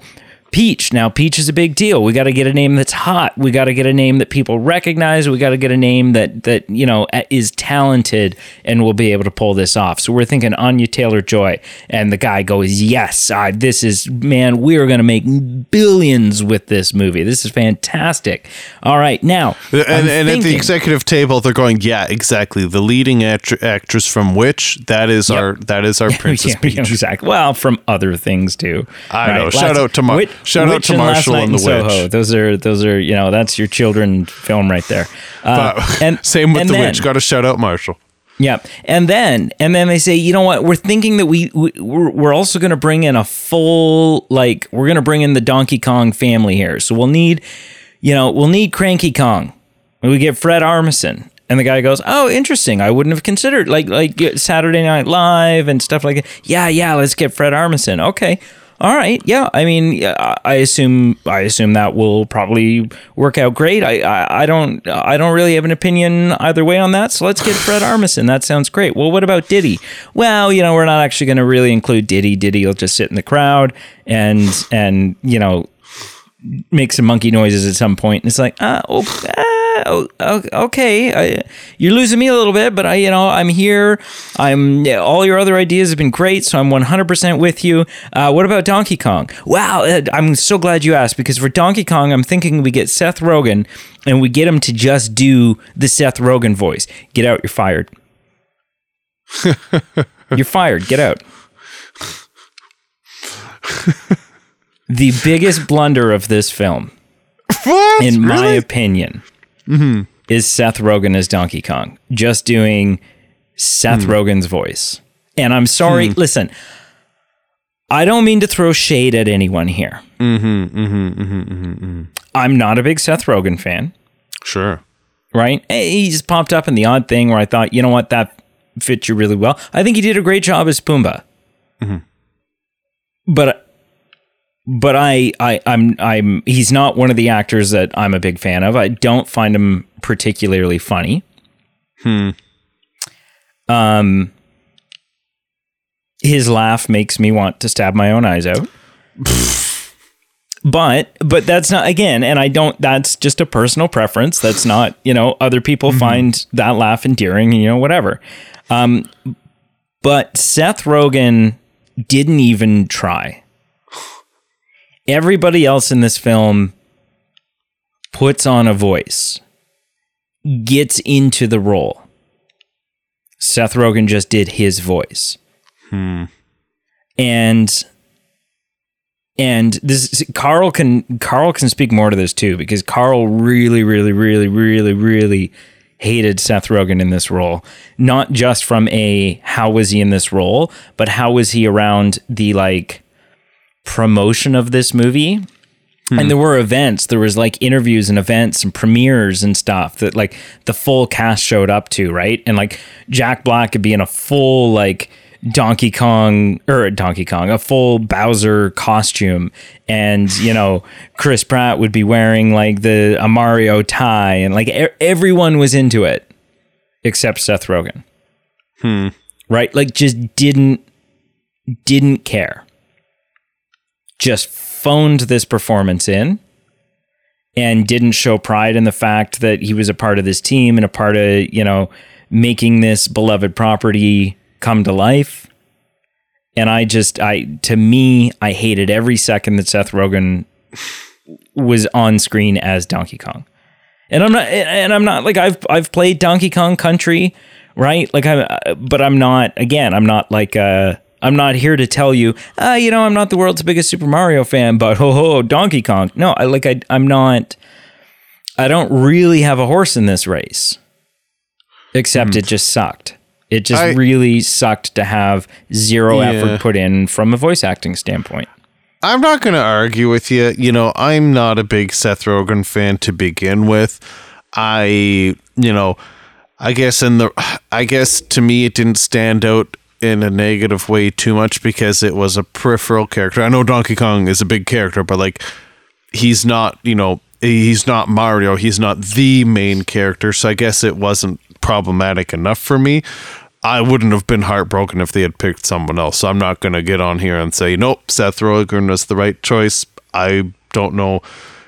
Peach. Now, Peach is a big deal. We got to get a name that's hot. We got to get a name that people recognize. We got to get a name that that you know is talented and will be able to pull this off. So we're thinking Anya Taylor Joy, and the guy goes, "Yes, uh, this is man. We are going to make billions with this movie. This is fantastic." All right, now And, and at the executive table, they're going, "Yeah, exactly. The leading act- actress from which that is our that is our Princess Yeah, Peach." exactly. Well, from other things too. I know. Shout out to Mar- Shout out to Marshall and in the Soho. Witch. Those are those are you know that's your children film right there. Uh, But and same with and the then- witch. Got to shout out Marshall. Yeah, and then and then they say, you know what? We're thinking that we, we we're, we're also going to bring in a full like we're going to bring in the Donkey Kong family here. So we'll need, you know, we'll need Cranky Kong. And we get Fred Armisen. And the guy goes, "Oh, interesting. I wouldn't have considered like like Saturday Night Live and stuff like that. Yeah, yeah. Let's get Fred Armisen. Okay, all right. Yeah. I mean, I assume I assume that will probably work out great. I, I I don't I don't really have an opinion either way on that. So let's get Fred Armisen. That sounds great. Well, what about Diddy? Well, you know, we're not actually going to really include Diddy. Diddy will just sit in the crowd and and you know make some monkey noises at some point. and it's like, ah, oh, okay, I, you're losing me a little bit, but I, you know, I'm here. I'm yeah, all your other ideas have been great, so I'm 100% with you. Uh, what about Donkey Kong? Wow, uh, I'm so glad you asked because for Donkey Kong, I'm thinking we get Seth Rogen and we get him to just do the Seth Rogen voice. Get out, you're fired. you're fired. Get out. the biggest blunder of this film What? in my Really? Opinion, is Seth Rogen as Donkey Kong, just doing Seth Hmm. Rogen's voice. And I'm sorry, listen, I don't mean to throw shade at anyone here. Mm-hmm, I'm not a big Seth Rogen fan, Sure. right? Eh, He's popped up in the odd thing where I thought, you know what, that fits you really well. I think he did a great job as Pumbaa. Mm-hmm. But but I, I I'm I'm he's not one of the actors that I'm a big fan of. I don't find him particularly funny. Hmm. Um his laugh makes me want to stab my own eyes out. but but that's not again and I don't that's just a personal preference. That's not, you know, other people find that laugh endearing, you know, whatever. Um but Seth Rogen didn't even try everybody else in this film puts on a voice, gets into the role. Seth Rogen just did his voice. Hmm. And and this Carl can Carl can speak more to this too because Carl really really really really really hated Seth Rogen in this role not just from a how was he in this role but how was he around the like promotion of this movie And there were events, there was like interviews and events and premieres and stuff that like the full cast showed up to, right? And like Jack Black could be in a full like Donkey Kong or Donkey Kong, a full Bowser costume, and you know Chris Pratt would be wearing like the a Mario tie, and like e- everyone was into it except Seth Rogen. Hmm. Right, like just didn't didn't care. Just phoned this performance in and didn't show pride in the fact that he was a part of this team and a part of you know making this beloved property come to life. And I just, I, to me, I hated every second that Seth Rogen was on screen as Donkey Kong. And I'm not, and I'm not like I've, I've played Donkey Kong Country, right? Like I, but I'm not, again, I'm not like, uh, I'm not here to tell you, uh, you know, I'm not the world's biggest Super Mario fan, but ho ho, Donkey Kong. No, I like, I, I'm not, I don't really have a horse in this race, except it just sucked. It just I- really sucked to have zero Yeah. effort put in from a voice acting standpoint. I'm not going to argue with you. You know, I'm not a big Seth Rogen fan to begin with. I, you know, I guess in the, I guess to me it didn't stand out in a negative way too much because it was a peripheral character. I know Donkey Kong is a big character, but like he's not, you know, he's not Mario. He's not the main character. So I guess it wasn't problematic enough for me. I wouldn't have been heartbroken if they had picked someone else. So I'm not going to get on here and say, nope, Seth Rogen was the right choice. I don't know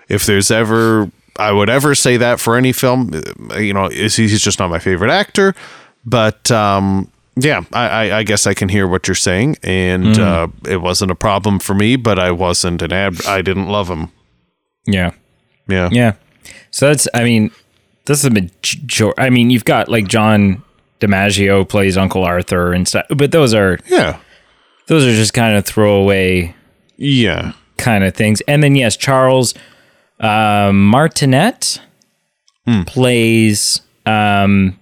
if there's ever, I would ever say that for any film. You know, he's just not my favorite actor. But um, yeah, I, I, I guess I can hear what you're saying. And uh, it wasn't a problem for me, but I wasn't an ad. I didn't love him. Yeah. Yeah. Yeah. So that's, I mean, this is a major. I mean, you've got like John DiMaggio plays Uncle Arthur and stuff, but those are, Yeah. those are just kind of throwaway Yeah. kind of things. And then, yes, Charles uh, Martinet plays um,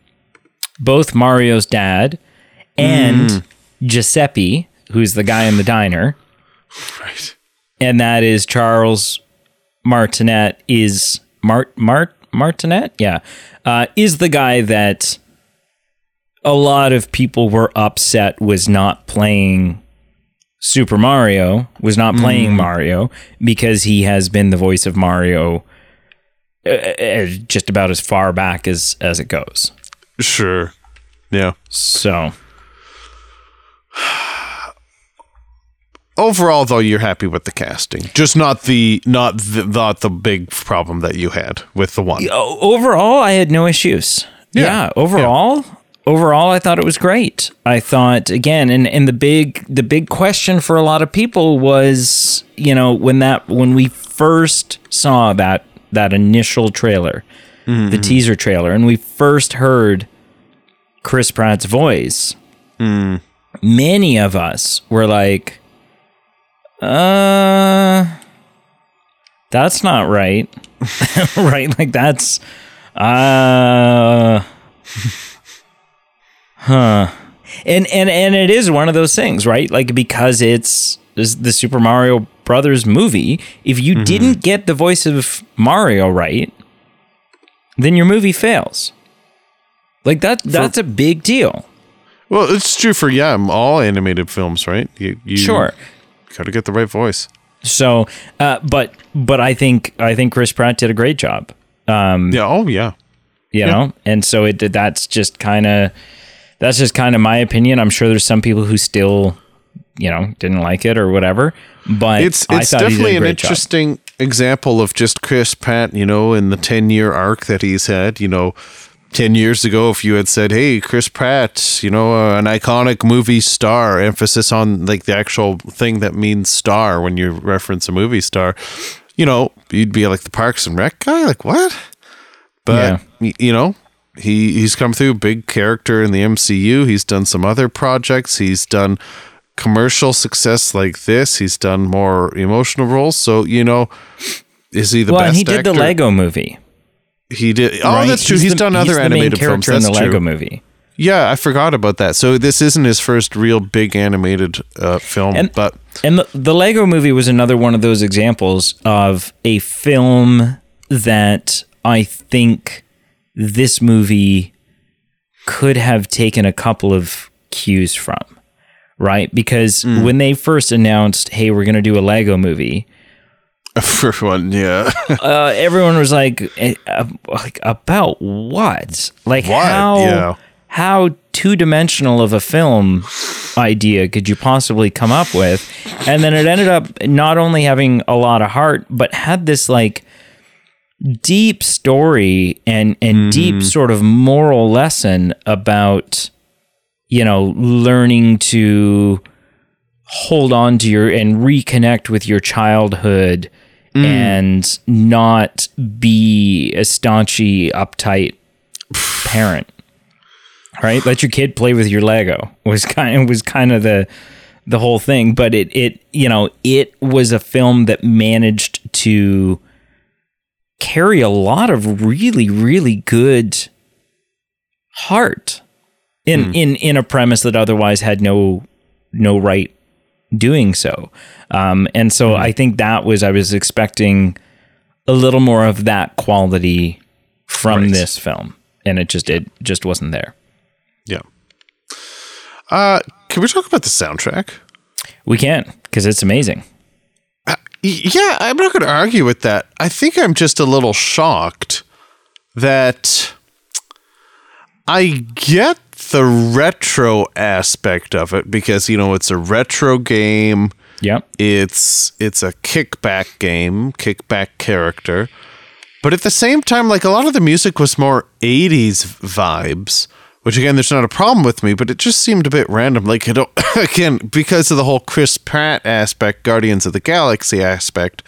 both Mario's dad and Giuseppe, who's the guy in the diner. Right. and that is Charles Martinet is Mart Mart Martinet, yeah, uh, is the guy that a lot of people were upset was not playing Super Mario, was not playing Mario because he has been the voice of Mario uh, uh, just about as far back as as it goes. Sure. Yeah. So Overall, though, you're happy with the casting, just not the not the not the big problem that you had with the one. Overall, I had no issues. Yeah. Yeah, overall, overall, I thought it was great. I thought again, and and the big the big question for a lot of people was, you know, when that when we first saw that that initial trailer, the mm-hmm. teaser trailer, and we first heard Chris Pratt's voice, mm. Many of us were like, uh. That's not right. right? Like that's uh huh. And and and it is one of those things, right? Like because it's the Super Mario Brothers movie, if you didn't get the voice of Mario right, then your movie fails. Like that that's a big deal. Well, it's true for yeah, all animated films, right? You, you Sure. got to get the right voice. So, uh, but but I think I think Chris Pratt did a great job. Um, Yeah. Oh, yeah. you know and so it that's just kind of that's just kind of my opinion i'm sure there's some people who still you know didn't like it or whatever but It's I it's thought he did a definitely an great job. interesting example of just Chris Pratt. You know, in the ten year arc that he's had. You know. 10 years ago, if you had said, Hey, Chris Pratt, you know, uh, an iconic movie star, emphasis on like the actual thing that means star when you reference a movie star, you know, you'd be like the Parks and Rec guy. Like, what? But y- you know, he he's come through big character in the MCU. He's done some other projects. He's done commercial success like this. He's done more emotional roles. So you know, is he the well best? and he did the lego movie He did. Oh, right? that's true. He's, the- done he's other the main animated films. character in That's the true. lego movie Yeah, I forgot about that. So this isn't his first real big animated uh, film, And- but And the, the Lego movie was another one of those examples of a film that I think this movie could have taken a couple of cues from, right? Because when they first announced, hey, we're going to do a Lego movie, for one, yeah, uh, everyone was like, eh, uh, like about what? Like What? how Yeah. how two dimensional of a film idea could you possibly come up with? And then it ended up not only having a lot of heart, but had this like deep story and and deep sort of moral lesson about you know learning to hold on to your and reconnect with your childhood Mm. and not be a staunchy uptight parent right? Let your kid play with your lego was kind of was kind of the the whole thing but it it you know it was a film that managed to carry a lot of really really good heart in mm. in in a premise that otherwise had no no right doing so um and so i think that was i was expecting a little more of that quality from Right. this film and it just it just wasn't there yeah. Uh, can we talk about the soundtrack? we can because it's amazing Y- Yeah, I'm not going to argue with that. I think I'm just a little shocked that I get the retro aspect of it because you know it's a retro game. Yep It's it's a kickback game, kickback character. But at the same time like a lot of the music was more 80s vibes, which again there's not a problem with me, but it just seemed a bit random like it again because of the whole Chris Pratt aspect, Guardians of the Galaxy aspect.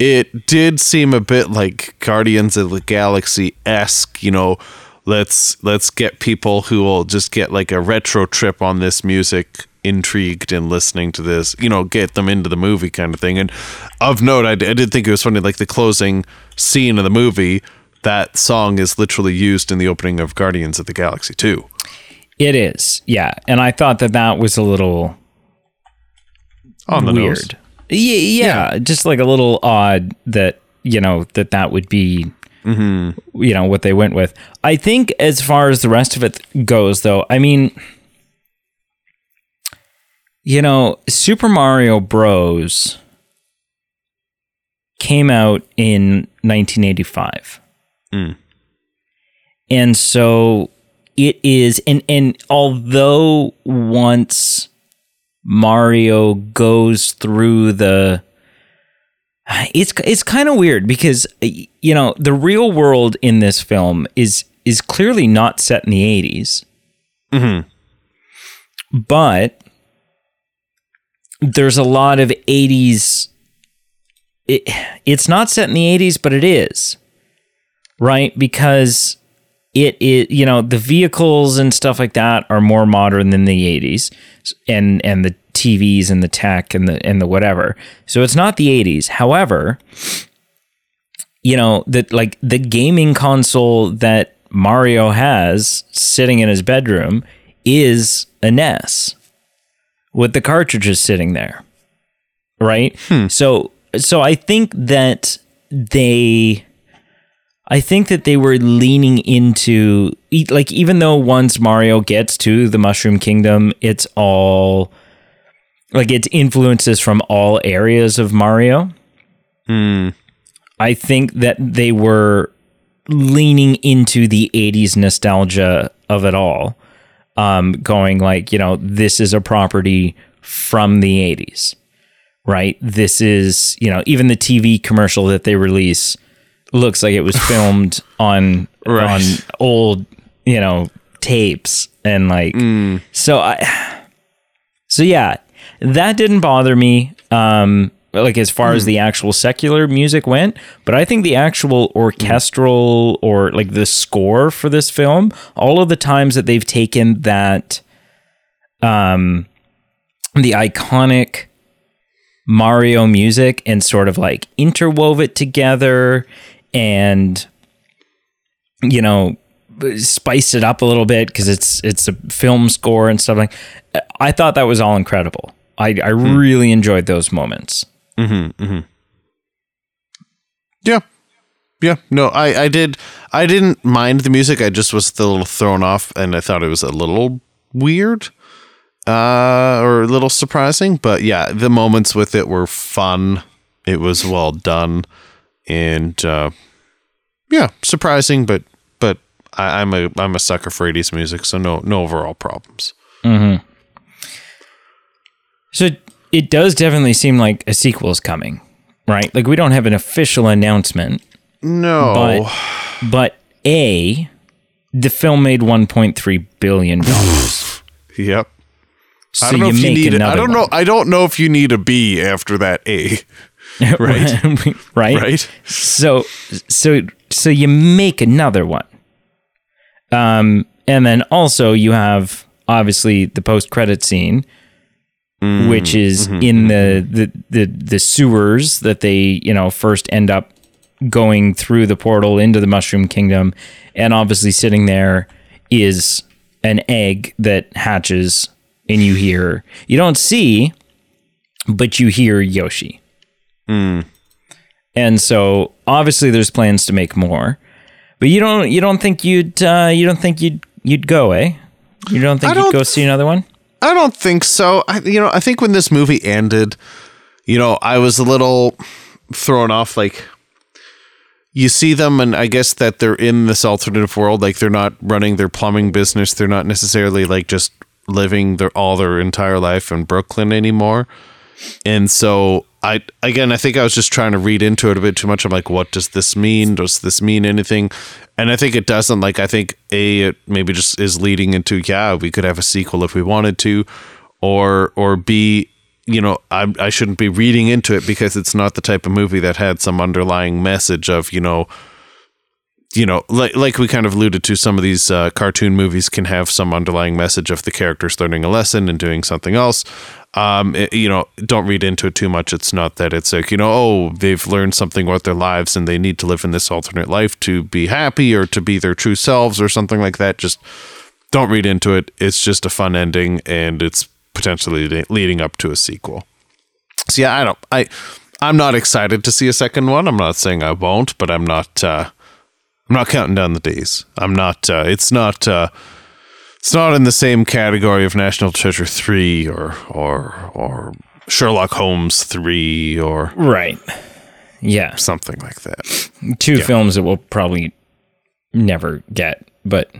It did seem a bit like Guardians of the Galaxy esque, you know. Let's let's get people who will just get like a retro trip on this music intrigued in listening to this, you know, get them into the movie kind of thing. And of note, I, did think it was funny, like the closing scene of the movie, that song is literally used in the opening of Guardians of the Galaxy 2. it is yeah. And i thought that that was a little On the weird. Yeah, yeah. just like a little odd that you know that that would be mm-hmm. you know what they went with. I think as far as the rest of it goes though i mean you know super mario bros. came out in 1985 mm. and so it is and and although once Mario goes through the it's it's kind of weird because you know the real world in this film is is clearly not set in the 80s. Mm-hmm. But there's a lot of 80s it, it's not set in the 80s but it is. Right? Because it is you know the vehicles and stuff like that are more modern than the 80s and and the TVs and the tech and the and the whatever so it's not the 80s however you know that like the gaming console that Mario has sitting in his bedroom is a NES with the cartridges sitting there right hmm. so so I think that they I think that they were leaning into like even though once Mario gets to the Mushroom Kingdom, it's all like it's influences from all areas of Mario. Hmm. I think that they were leaning into the 80s nostalgia of it all. Um, going like, you know, this is a property from the 80s, right? This is, you know, even the TV commercial that they release looks like it was filmed on Right. on old, you know, tapes and like so I so yeah, that didn't bother me. Um like as far as hmm. the actual secular music went, but I think the actual hmm. orchestral or like the score for this film, all of the times that they've taken that um the iconic Mario music and sort of like interwove it together and you know spiced it up a little bit because it's it's a film score and stuff like. I thought that was all incredible. I I hmm. really enjoyed those moments. Yeah. Yeah. No, I, I did. I didn't mind the music. I just was a little thrown off and I thought it was a little weird uh, or a little surprising. But yeah, the moments with it were fun. It was well done. And uh, yeah, surprising, but but I, I'm a I'm a sucker for 80s music, so no no overall problems. Hmm. So it does definitely seem like a sequel is coming, right? Like we don't have an official announcement, No. but but a the film made 1.3 billion dollars. yep. so I don't know you if you need. another I don't one. know. I don't know if you need a B after that A. Right. right Right. so so so you make another one um and then also you have obviously the post credit scene Mm, which is mm-hmm, in mm-hmm, the, mm-hmm. the the the sewers that they you know first end up going through the portal into the mushroom kingdom and obviously sitting there is an egg that hatches and you hear you don't see but you hear yoshi mm. and so obviously there's plans to make more. But you don't you don't think you'd uh, you don't think you'd you'd go, eh? You don't think I you'd don't- go see another one? I don't think so. I, you know, I think when this movie ended, you know, I was a little thrown off. Like, you see them, and I guess that they're in this alternative world. Like, they're not running their plumbing business. They're not necessarily like just living their all their entire life in Brooklyn anymore. And so, I again, I think I was just trying to read into it a bit too much. I'm like, what does this mean? Does this mean anything? And I think it doesn't. Like, I think a it maybe just is leading into yeah, we could have a sequel if we wanted to, or or b you know I I shouldn't be reading into it because it's not the type of movie that had some underlying message of you know you know, like like we kind of alluded to, some of these uh, cartoon movies can have some underlying message of the characters learning a lesson and doing something else. Um, it- you know, don't read into it too much. It's not that it's like you know, oh, they've learned something about their lives and they need to live in this alternate life to be happy or to be their true selves or something like that. Just don't read into it. It's just a fun ending and it's potentially leading up to a sequel. So yeah, I don't. I I'm not excited to see a second one. I'm not saying I won't, but I'm not. Uh, I'm not counting down the days. I'm not. Uh, it's not. Uh, it's not in the same category of National Treasure three or or or Sherlock Holmes three or Right. Yeah. something like that. Two films that we'll probably never get, but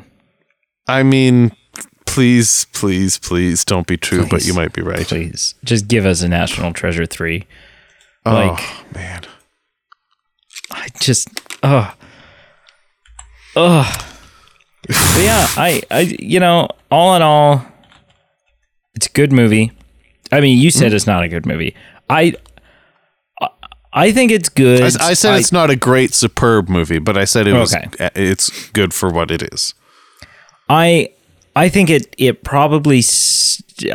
I mean, please, please, please don't be true, but you might be right. please just give us a National Treasure 3. Like oh man, I just oh oh but yeah I I you know all in all it's a good movie I mean you said it's not a good movie I I- I think it's good I, I said it's not a great, superb movie, but I said it was. Okay. It's good for what it is. I I think it it probably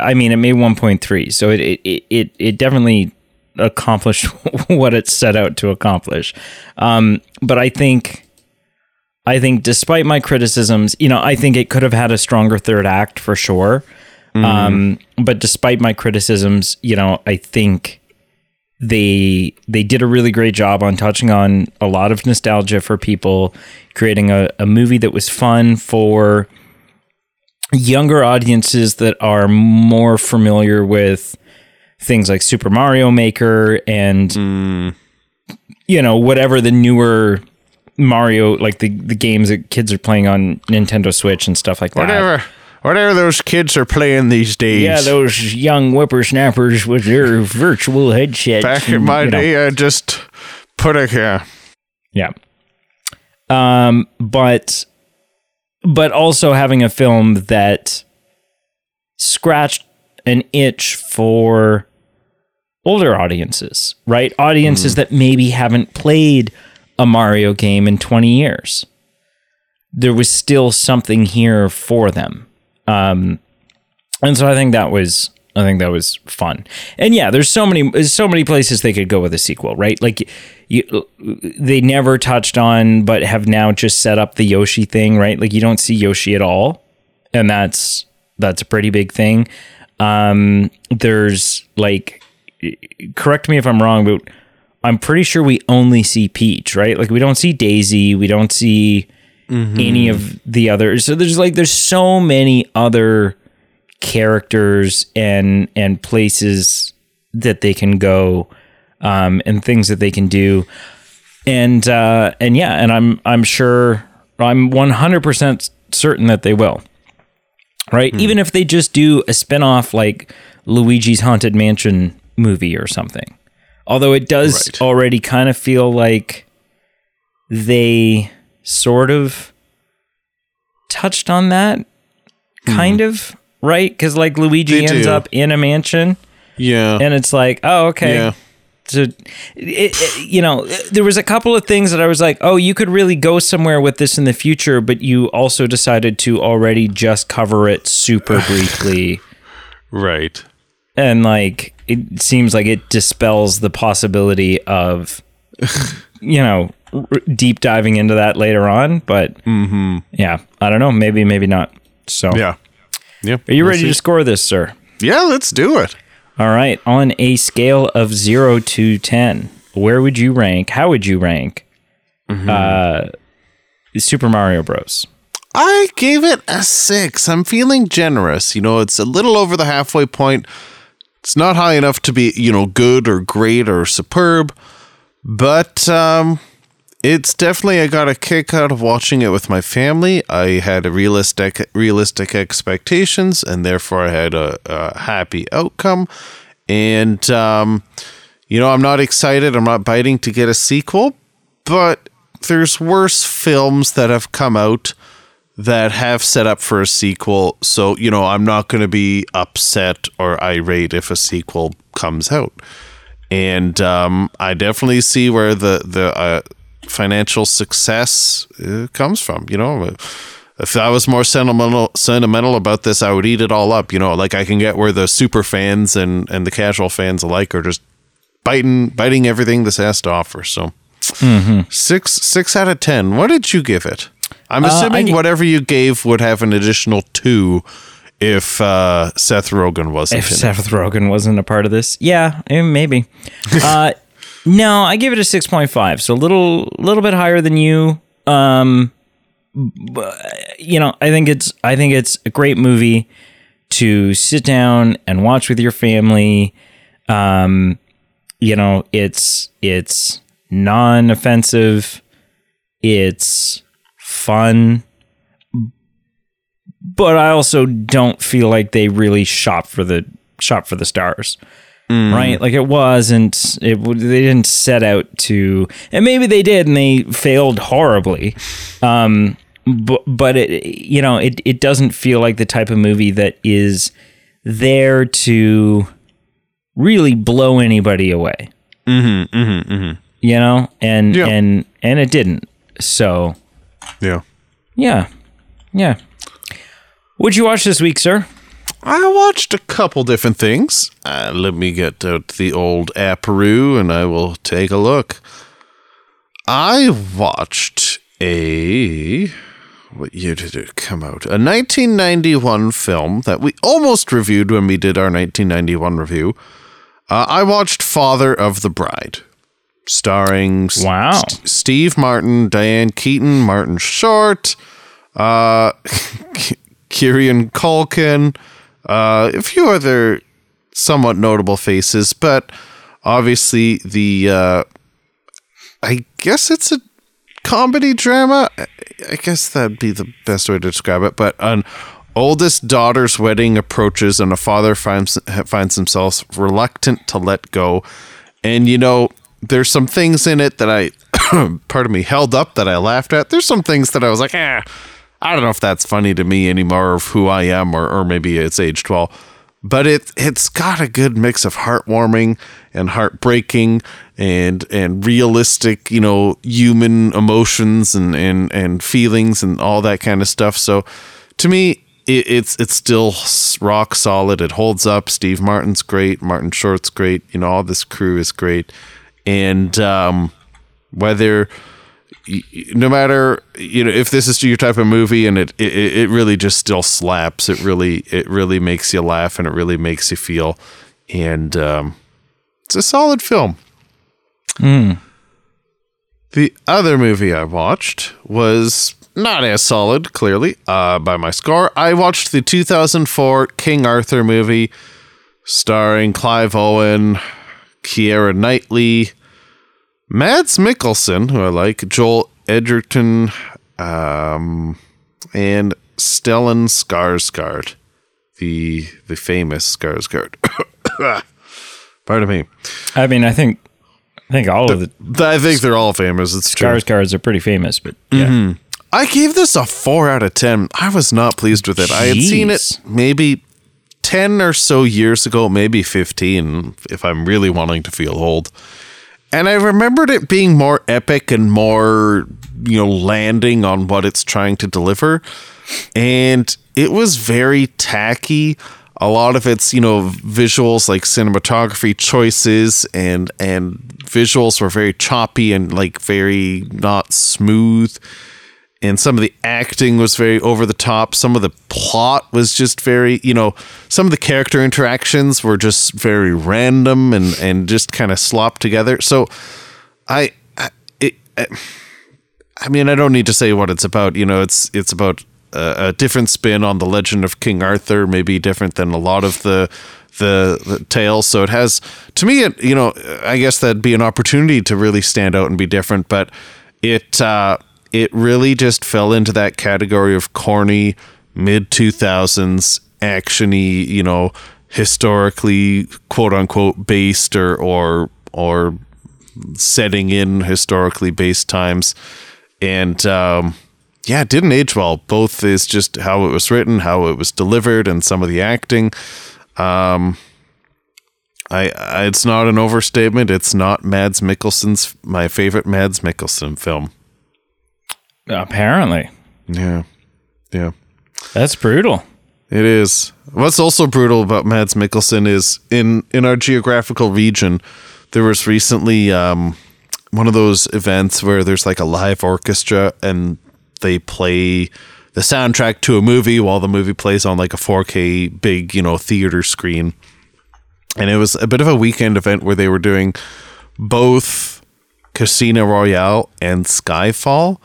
I mean it made 1.3 so it it it, it definitely accomplished what it set out to accomplish um but I think I think despite my criticisms you know I think it could have had a stronger third act for sure. Um but despite my criticisms you know I think they they did a really great job on touching on a lot of nostalgia for people creating a, a movie that was fun for younger audiences that are more familiar with things like Super Mario Maker and you know whatever the newer Mario like the the games that kids are playing on Nintendo Switch and stuff like that. Whatever, whatever those kids are playing these days. Yeah, those young whippersnappers with their virtual headsets. Back in and, my know. day, I just put it here. Yeah. Um, but but also having a film that scratched an itch for older audiences, right? Audiences that maybe haven't played a Mario game in 20 years. There was still something here for them. Um, and so I think that was I think that was fun. And yeah, there's so many so many places they could go with a sequel, right? Like you, they never touched on but have now just set up the Yoshi thing, right? Like you don't see Yoshi at all. And that's that's a pretty big thing. Um there's like correct me if I'm wrong, but I'm pretty sure we only see Peach, right? Like we don't see Daisy, we don't see any of the others. So there's like there's so many other characters and and places that they can go um, and things that they can do and uh, and yeah and i'm i'm sure i'm 100% certain that they will right even if they just do a spin-off like luigi's haunted mansion movie or something although it does Right. already kind of feel like they sort of touched on that hmm. kind of right because like luigi They ends do. up in a mansion Yeah. and it's like oh okay Yeah. so it, it- you know there was a couple of things that i was like oh you could really go somewhere with this in the future but you also decided to already just cover it super briefly Right. And like it seems like it dispels the possibility of you know r- deep diving into that later on but yeah i don't know maybe maybe not so Yeah. Yeah. are you ready to score this sir Yeah, let's do it. all right on a scale of 0 to 10 where would you rank how would you rank uh super mario bros I gave it a six. I'm feeling generous. You know, it's a little over the halfway point. It's not high enough to be, you know, good or great or superb, but um, it's definitely I got a kick out of watching it with my family. I had realistic realistic expectations, and therefore I had a, a happy outcome. And um, you know, I'm not excited. I'm not biting to get a sequel, but there's worse films that have come out that have set up for a sequel. So, you know, I'm not going to be upset or irate if a sequel comes out. And um, I definitely see where the the uh, financial success uh, comes from. You know, if I was more sentimental sentimental about this, I would eat it all up. You know, like I can get where the super fans and and the casual fans alike are just biting biting everything this has to offer. So six six out of ten. What did you give it? I'm assuming gi- whatever you gave would have an additional two if uh, Seth Rogen wasn't if in it. Seth Rogen wasn't a part of this, yeah, eh, maybe. uh, no, I give it a six point five, so a little, little bit higher than you. Um, you know, I think it's, I think it's a great movie to sit down and watch with your family. Um, you know, it's it's non-offensive. It's fun but I also don't feel like they really shot for the shot for the stars. Right? Like it wasn't it they didn't set out to and maybe they did and they failed horribly. Um but but it you know, it it doesn't feel like the type of movie that is there to really blow anybody away. Mhm, mhm, mhm. You know? And Yeah. and and it didn't. So, Yeah. yeah. Yeah. What'd you watch this week, sir? I watched a couple different things. Uh, let me get out the old apparoo and I will take a look. I watched a. What year did it come out? A 1991 film that we almost reviewed when we did our 1991 review. Uh, I watched Father of the Bride, starring Wow. S- Steve Martin, Diane Keaton, Martin Short, uh, Kieran Culkin, uh, a few other somewhat notable faces, but obviously the uh, I guess it's a comedy drama. I- I guess that'd be the best way to describe it. But an oldest daughter's wedding approaches, and a father finds finds himself reluctant to let go. And you know, there's some things in it that I, pardon me, held up that I laughed at. There's some things that I was like, ah, I don't know if that's funny to me anymore, of who I am, or or maybe it's age twelve. But it it's got a good mix of heartwarming and heartbreaking and and realistic, you know, human emotions and and and feelings and all that kind of stuff. So to me, it, it's it's still rock solid. It holds up. Steve Martin's great. Martin Short's great. You know, all this crew is great. And um, whether no matter you know if this is your type of movie and it, it it really just still slaps it really it really makes you laugh and it really makes you feel. And um, it's a solid film. The other movie I watched was not as solid, clearly, uh, by my score. I watched the 2004 King Arthur movie starring Clive Owen, Keira Knightley, Mads Mikkelsen, who I like, Joel Edgerton, um, and Stellan Skarsgård, the the famous Skarsgård. Pardon me. I mean, I think I think all of the I think they're all famous. It's true. Skarsgårds are pretty famous, but yeah. I gave this a four out of ten. I was not pleased with it. I had seen it maybe ten or so years ago, maybe fifteen, if I'm really wanting to feel old. And I remembered it being more epic and more, you know, landing on what it's trying to deliver. And it was very tacky. A lot of its, you know, visuals like cinematography choices and and visuals were very choppy and like very not smooth and some of the acting was very over the top. Some of the plot was just very, you know, some of the character interactions were just very random and and just kind of slopped together. So, I, I, it, I, mean, I don't need to say what it's about. You know, it's it's about a, a different spin on the legend of King Arthur, maybe different than a lot of the. The, the tales so it has to me it you know i guess that'd be an opportunity to really stand out and be different but it uh it really just fell into that category of corny mid 2000s actiony you know historically quote unquote based or or or setting in historically based times. And um yeah it didn't age well. Both is just how it was written how it was delivered and some of the acting. Um I, I it's not an overstatement. It's not Mads Mikkelsen's my favorite Mads Mikkelsen film apparently yeah. Yeah. that's brutal. It is. What's also brutal about Mads Mikkelsen is in in our geographical region, there was recently um, one of those events where there's like a live orchestra and they play the soundtrack to a movie while the movie plays on like a 4K big, you know, theater screen. And it was a bit of a weekend event where they were doing both Casino Royale and Skyfall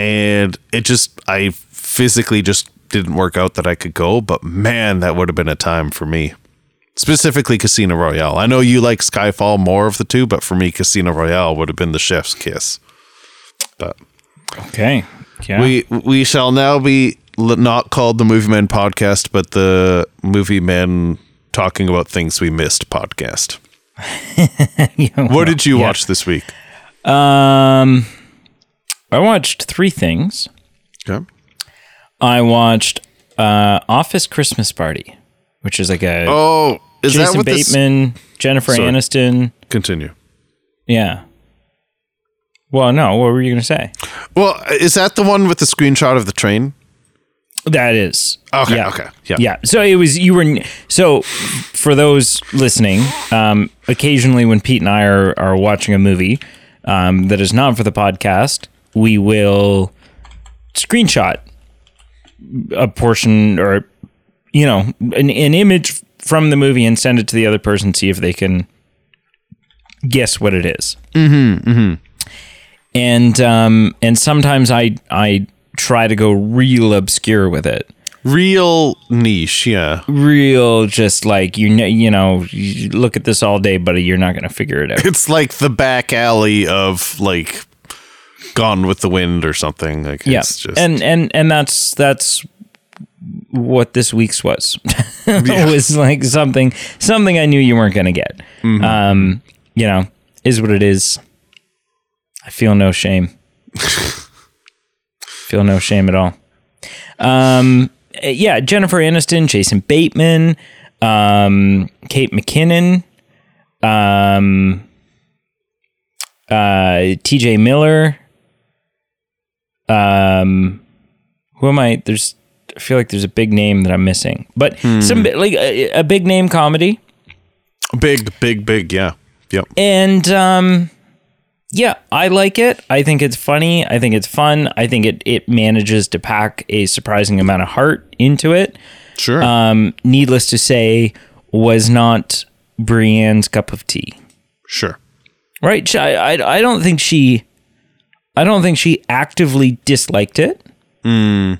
and it just I physically just didn't work out that I could go, but man, that would have been a time for me. Specifically Casino Royale. I know you like Skyfall more of the two, but for me Casino Royale would have been the chef's kiss. But Okay. Yeah. we we shall now be not called the Movie Men podcast, but the Movie Men talking about things we missed podcast. What did you yeah. watch this week? um, I watched three things. Okay. I watched uh, Office Christmas Party, which is like a Oh, is that Jason what this Bateman, Jennifer Sorry. Aniston. continue? Yeah. Well, no. What were you going to say? Well, is that the one with the screenshot of the train? That is. Okay, Yeah. okay, yeah. Yeah. So it was, you were, so for those listening, um, occasionally when Pete and I are, are watching a movie um, that is not for the podcast, we will screenshot a portion or, you know, an, an image from the movie and send it to the other person, see if they can guess what it is. Mm-hmm. And, um, and sometimes I, I try to go real obscure with it. Real niche, yeah. real just like you know you know you look at this all day buddy you're not going to figure it out It's like the back alley of like Gone with the Wind or something. Like yeah. it's just and and and that's that's what this week's was. It was like something something i knew you weren't going to get. Mm-hmm. um you know is what it is. I feel no shame. Feel no shame at all. Um yeah jennifer aniston jason bateman um kate mckinnon um uh TJ Miller um who am I there's I feel like there's a big name that I'm missing, but Hmm. some like a, a big name comedy, Big, big, big. Yeah. Yep. and um, yeah, I like it. I think it's funny. I think it's fun. I think it it manages to pack a surprising amount of heart into it. Sure. Um, needless to say, was not Brienne's cup of tea. sure. Right? I, I I don't think she, I don't think she actively disliked it. Um.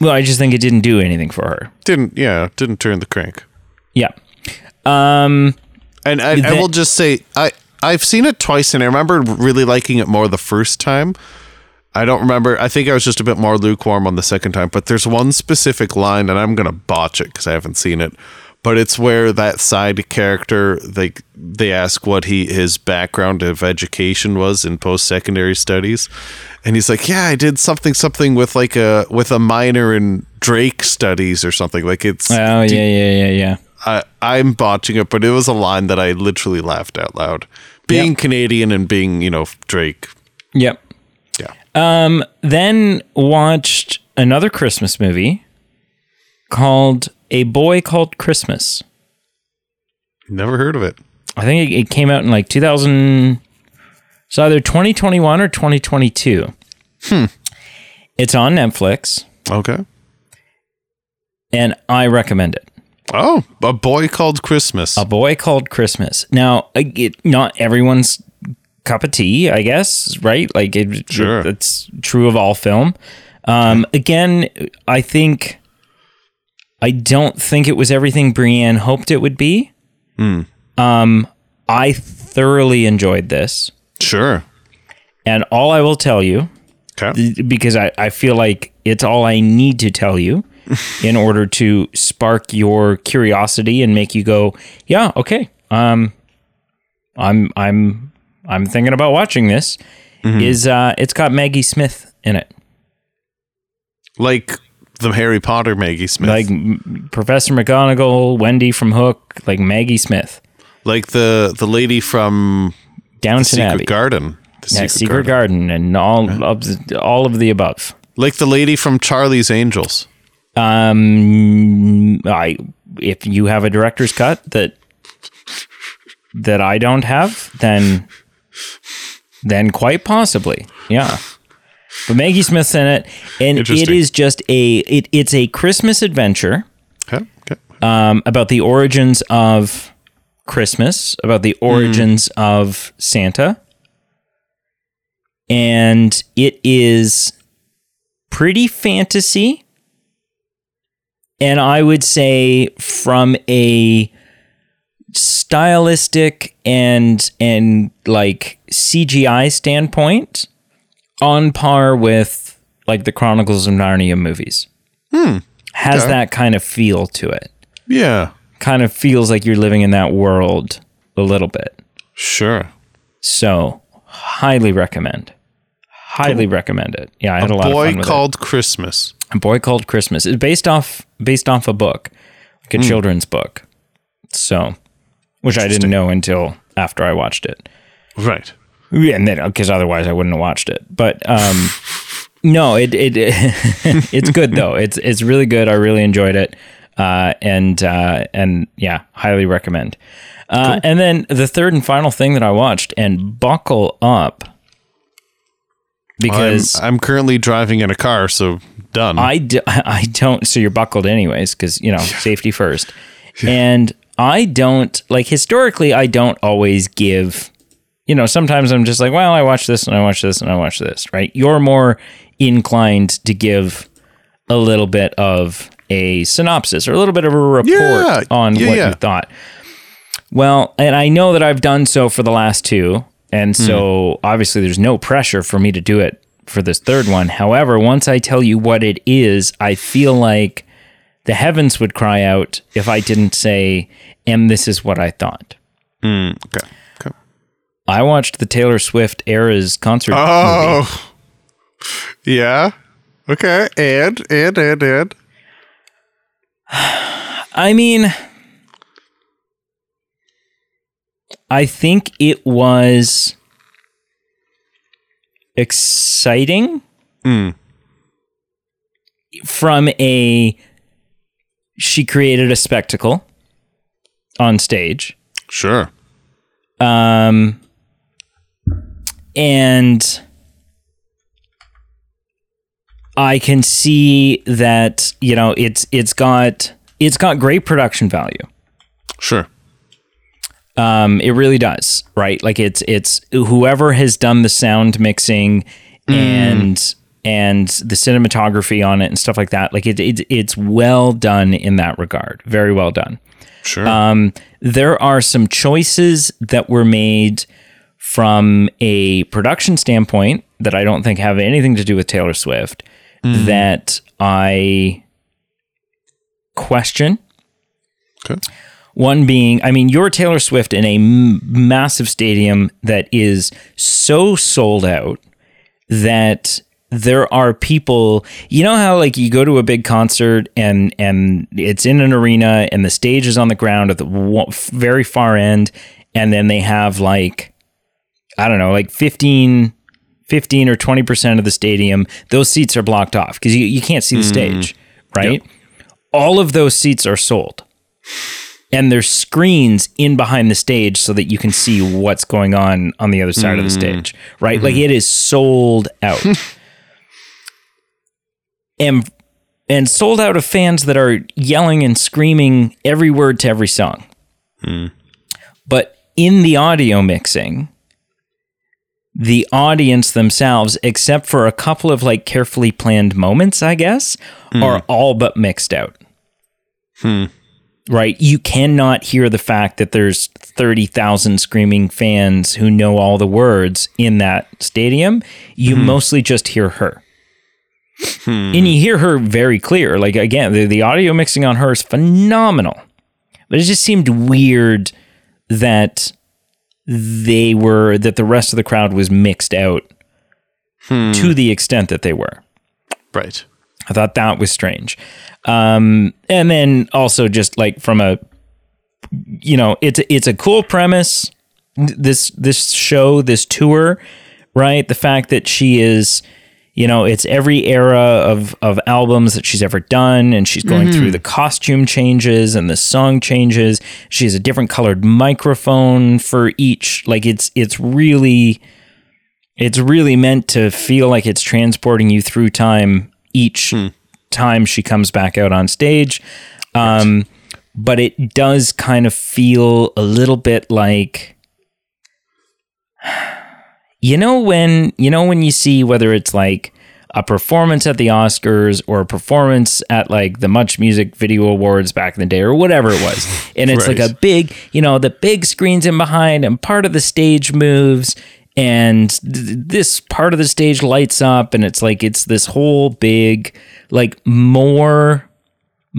Well, I just think it didn't do anything for her. Didn't, yeah, didn't turn the crank. Yeah. Um. And I, I will just say, I, I've seen it twice and I remember really liking it more the first time. I don't remember. I think I was just a bit more lukewarm on the second time, but there's one specific line, and I'm going to botch it because I haven't seen it. But it's where that side character, like they ask what he his background of education was in post secondary studies, and he's like, "Yeah, I did something something with like a with a minor in Drake studies or something." Like it's Oh yeah, yeah, yeah, yeah. I, I'm botching it, but it was a line that I literally laughed out loud. Being Yep. Canadian and being, you know, Drake. Yep. Yeah. Um. Then watched another Christmas movie called A Boy Called Christmas. Never heard of it. I think it, it came out in like 2000. It's either 2021 or 2022. Hmm. It's on Netflix, Okay. and I recommend it. Oh, a boy called Christmas. A Boy Called Christmas. Now, it, not everyone's cup of tea, I guess, right? Like, it, Sure. it- it's true of all film. Um, again, I think, I don't think it was everything Brienne hoped it would be. Um, I thoroughly enjoyed this. Sure. And all I will tell you, Okay. because I, I feel like it's all I need to tell you in order to spark your curiosity and make you go, yeah, okay. Um I'm I'm I'm thinking about watching this. Is uh it's got Maggie Smith in it. Like the Harry Potter Maggie Smith. Like m- Professor McGonagall, Wendy from Hook, like Maggie Smith. like the the lady from Downton Secret Abbey. Garden. The yeah, Secret, Garden. and all of the, all of the above. Like the lady from Charlie's Angels. Um, I if you have a director's cut that that I don't have, then then quite possibly, yeah. But Maggie Smith's in it, and it is just a it, it's a Christmas adventure Okay. Okay. um, about the origins of Christmas, about the origins of Santa. And it is pretty fantasy. And I would say from a stylistic and and like CGI standpoint on par with like the Chronicles of Narnia movies. Has Okay. that kind of feel to it Yeah. kind of feels like you're living in that world a little bit. Sure. So, highly recommend. Highly recommend it. Yeah, I had a, lot of Boy fun with called Christmas. A boy called Christmas. It's based off based off a book, like Hmm. a children's book. So, which I didn't know until after I watched it. Right. Yeah, and then because otherwise I wouldn't have watched it. But um, no, it it it's good though. It's it's really good. I really enjoyed it, uh, and uh, and yeah, highly recommend. Uh, And then the third and final thing that I watched, and buckle up because I'm, I'm currently driving in a car, so done. I, d- I don't. So you're buckled anyways, because you know safety first. And I don't like historically. I don't always give. You know, sometimes I'm just like, well, I watch this and I watch this and I watch this. Right? You're more inclined to give a little bit of a synopsis or a little bit of a report Yeah, on yeah, what yeah. you thought. Well, and I know that I've done so for the last two. And so obviously there's no pressure for me to do it for this third one. However, once I tell you what it is, I feel like the heavens would cry out if I didn't say, and this is what I thought. Mm, okay. I watched the Taylor Swift Eras concert. movie. Oh. Yeah. Okay. And and and and. I mean, I think it was exciting. from a she created a spectacle on stage Sure. um and i can see that you know it's it's got it's got great production value Sure. um it really does right like it's it's whoever has done the sound mixing and and the cinematography on it and stuff like that like it, it it's well done in that regard very well done Sure. um, there are some choices that were made from a production standpoint that I don't think have anything to do with Taylor Swift mm-hmm. that I question. okay. One being, I mean, you're Taylor Swift in a m- massive stadium that is so sold out that there are people you know how like you go to a big concert and and it's in an arena and the stage is on the ground at the wa- very far end and then they have like i don't know like 15 15 or 20% of the stadium those seats are blocked off because you, you can't see the mm-hmm. stage right? All of those seats are sold. And there's screens in behind the stage so that you can see what's going on on the other side of the mm-hmm. stage right? Like mm-hmm. it is sold out. And and sold out of fans that are yelling and screaming every word to every song. Mm. But in the audio mixing the audience themselves except for a couple of like carefully planned moments i guess hmm. are all but mixed out hmm. right? You cannot hear the fact that there's 30,000 screaming fans who know all the words in that stadium. You hmm. mostly just hear her. And you hear her very clear. Like, again, the, the audio mixing on her is phenomenal. But it just seemed weird that they were, that the rest of the crowd was mixed out to the extent that they were. Right. I thought that was strange. Um, and then also just like from a, you know, it's it's a cool premise. This this show, this tour, right? The fact that she is, you know, it's every era of of albums that she's ever done, and she's going through the costume changes and the song changes. She has a different colored microphone for each. Like it's it's really it's really meant to feel like it's transporting you through time each time she comes back out on stage. Um, but it does kind of feel a little bit like you know when you know when you see whether it's like a performance at the Oscars or a performance at like the Much Music Video Awards back in the day or whatever it was. And it's like a big, you know, the big screens in behind and part of the stage moves and th- this part of the stage lights up and it's like it's this whole big like more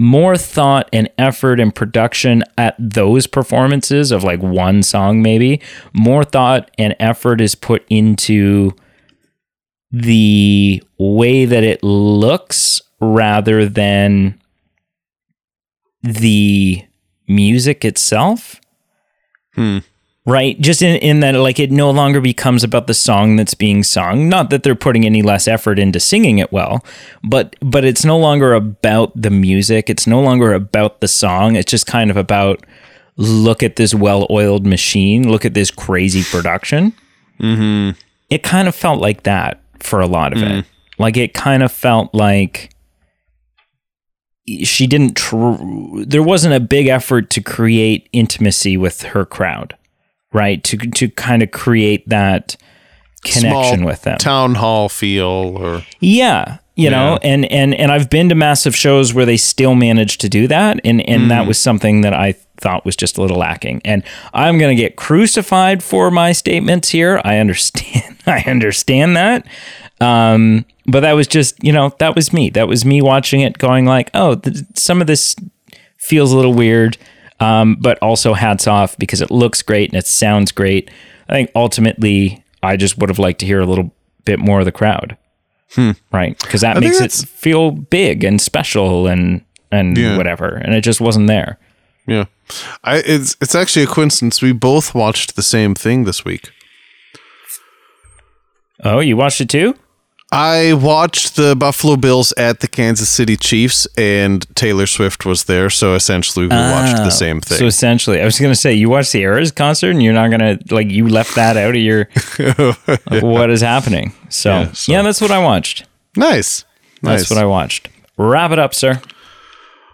more thought and effort and production at those performances of like one song maybe more thought and effort is put into the way that it looks rather than the music itself hmm. Right? Just in, in that like it no longer becomes about the song that's being sung. Not that they're putting any less effort into singing it well but but it's no longer about the music. It's no longer about the song. It's just kind of about look at this well-oiled machine. Look at this crazy production. Mm-hmm. it kind of felt like that for a lot of it. Like it kind of felt like she didn't tr- there wasn't a big effort to create intimacy with her crowd right to to kind of create that connection Small with them. Town hall feel or yeah you know and and and I've been to massive shows where they still managed to do that and and that was something that I thought was just a little lacking. And I'm going to get crucified for my statements here. I understand I understand that. Um but that was just you know that was me. That was me watching it going like oh th- some of this feels a little weird um but also hats off because it looks great and it sounds great. I think ultimately I just would have liked to hear a little bit more of the crowd. Right? Because that think makes it feel big and special and and Yeah. whatever. And it just wasn't there. Yeah. I it's it's actually a coincidence. We both watched the same thing this week. oh you watched it too I watched the Buffalo Bills at the Kansas City Chiefs, and Taylor Swift was there. So essentially, we watched the oh, same thing. So essentially, I was going to say, you watched the Eras concert and you're not going to, like, you left that out of your, of what is happening. So Yeah, yeah, that's what I watched. nice. Nice. That's what I watched. Wrap it up, sir.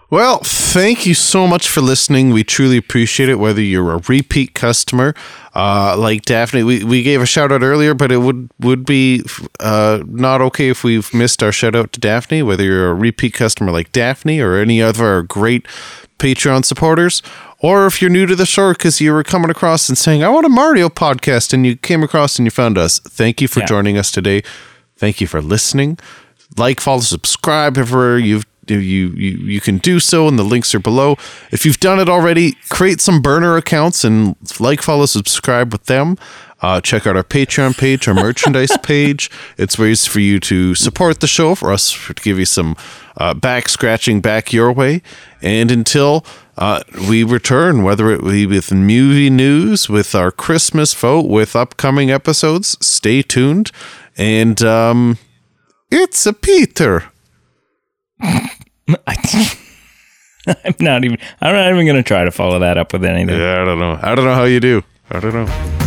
Well, thank you so much for listening. We truly appreciate it. Whether you're a repeat customer, uh, like Daphne, we, we gave a shout out earlier, but it would would be uh, not okay if we've missed our shout out to Daphne. Whether you're a repeat customer like Daphne or any other our great Patreon supporters, or if you're new to the show because you were coming across and saying, "I want a Mario podcast," and you came across and you found us. Thank you for Yeah. joining us today. Thank you for listening. Like, follow, subscribe everywhere you've you, you you can do so and the links are below. If you've done it already create some burner accounts and like follow subscribe with them. Uh, check out our patreon page our merchandise page. It's ways for you to support the show for us to give you some uh, back scratching back your way. And until uh, we return whether it be with movie news with our christmas vote with upcoming episodes stay tuned. And um, it's a peter I'm not even, I'm not even going to try to follow that up with anything. Yeah, I don't know. I don't know how you do. I don't know.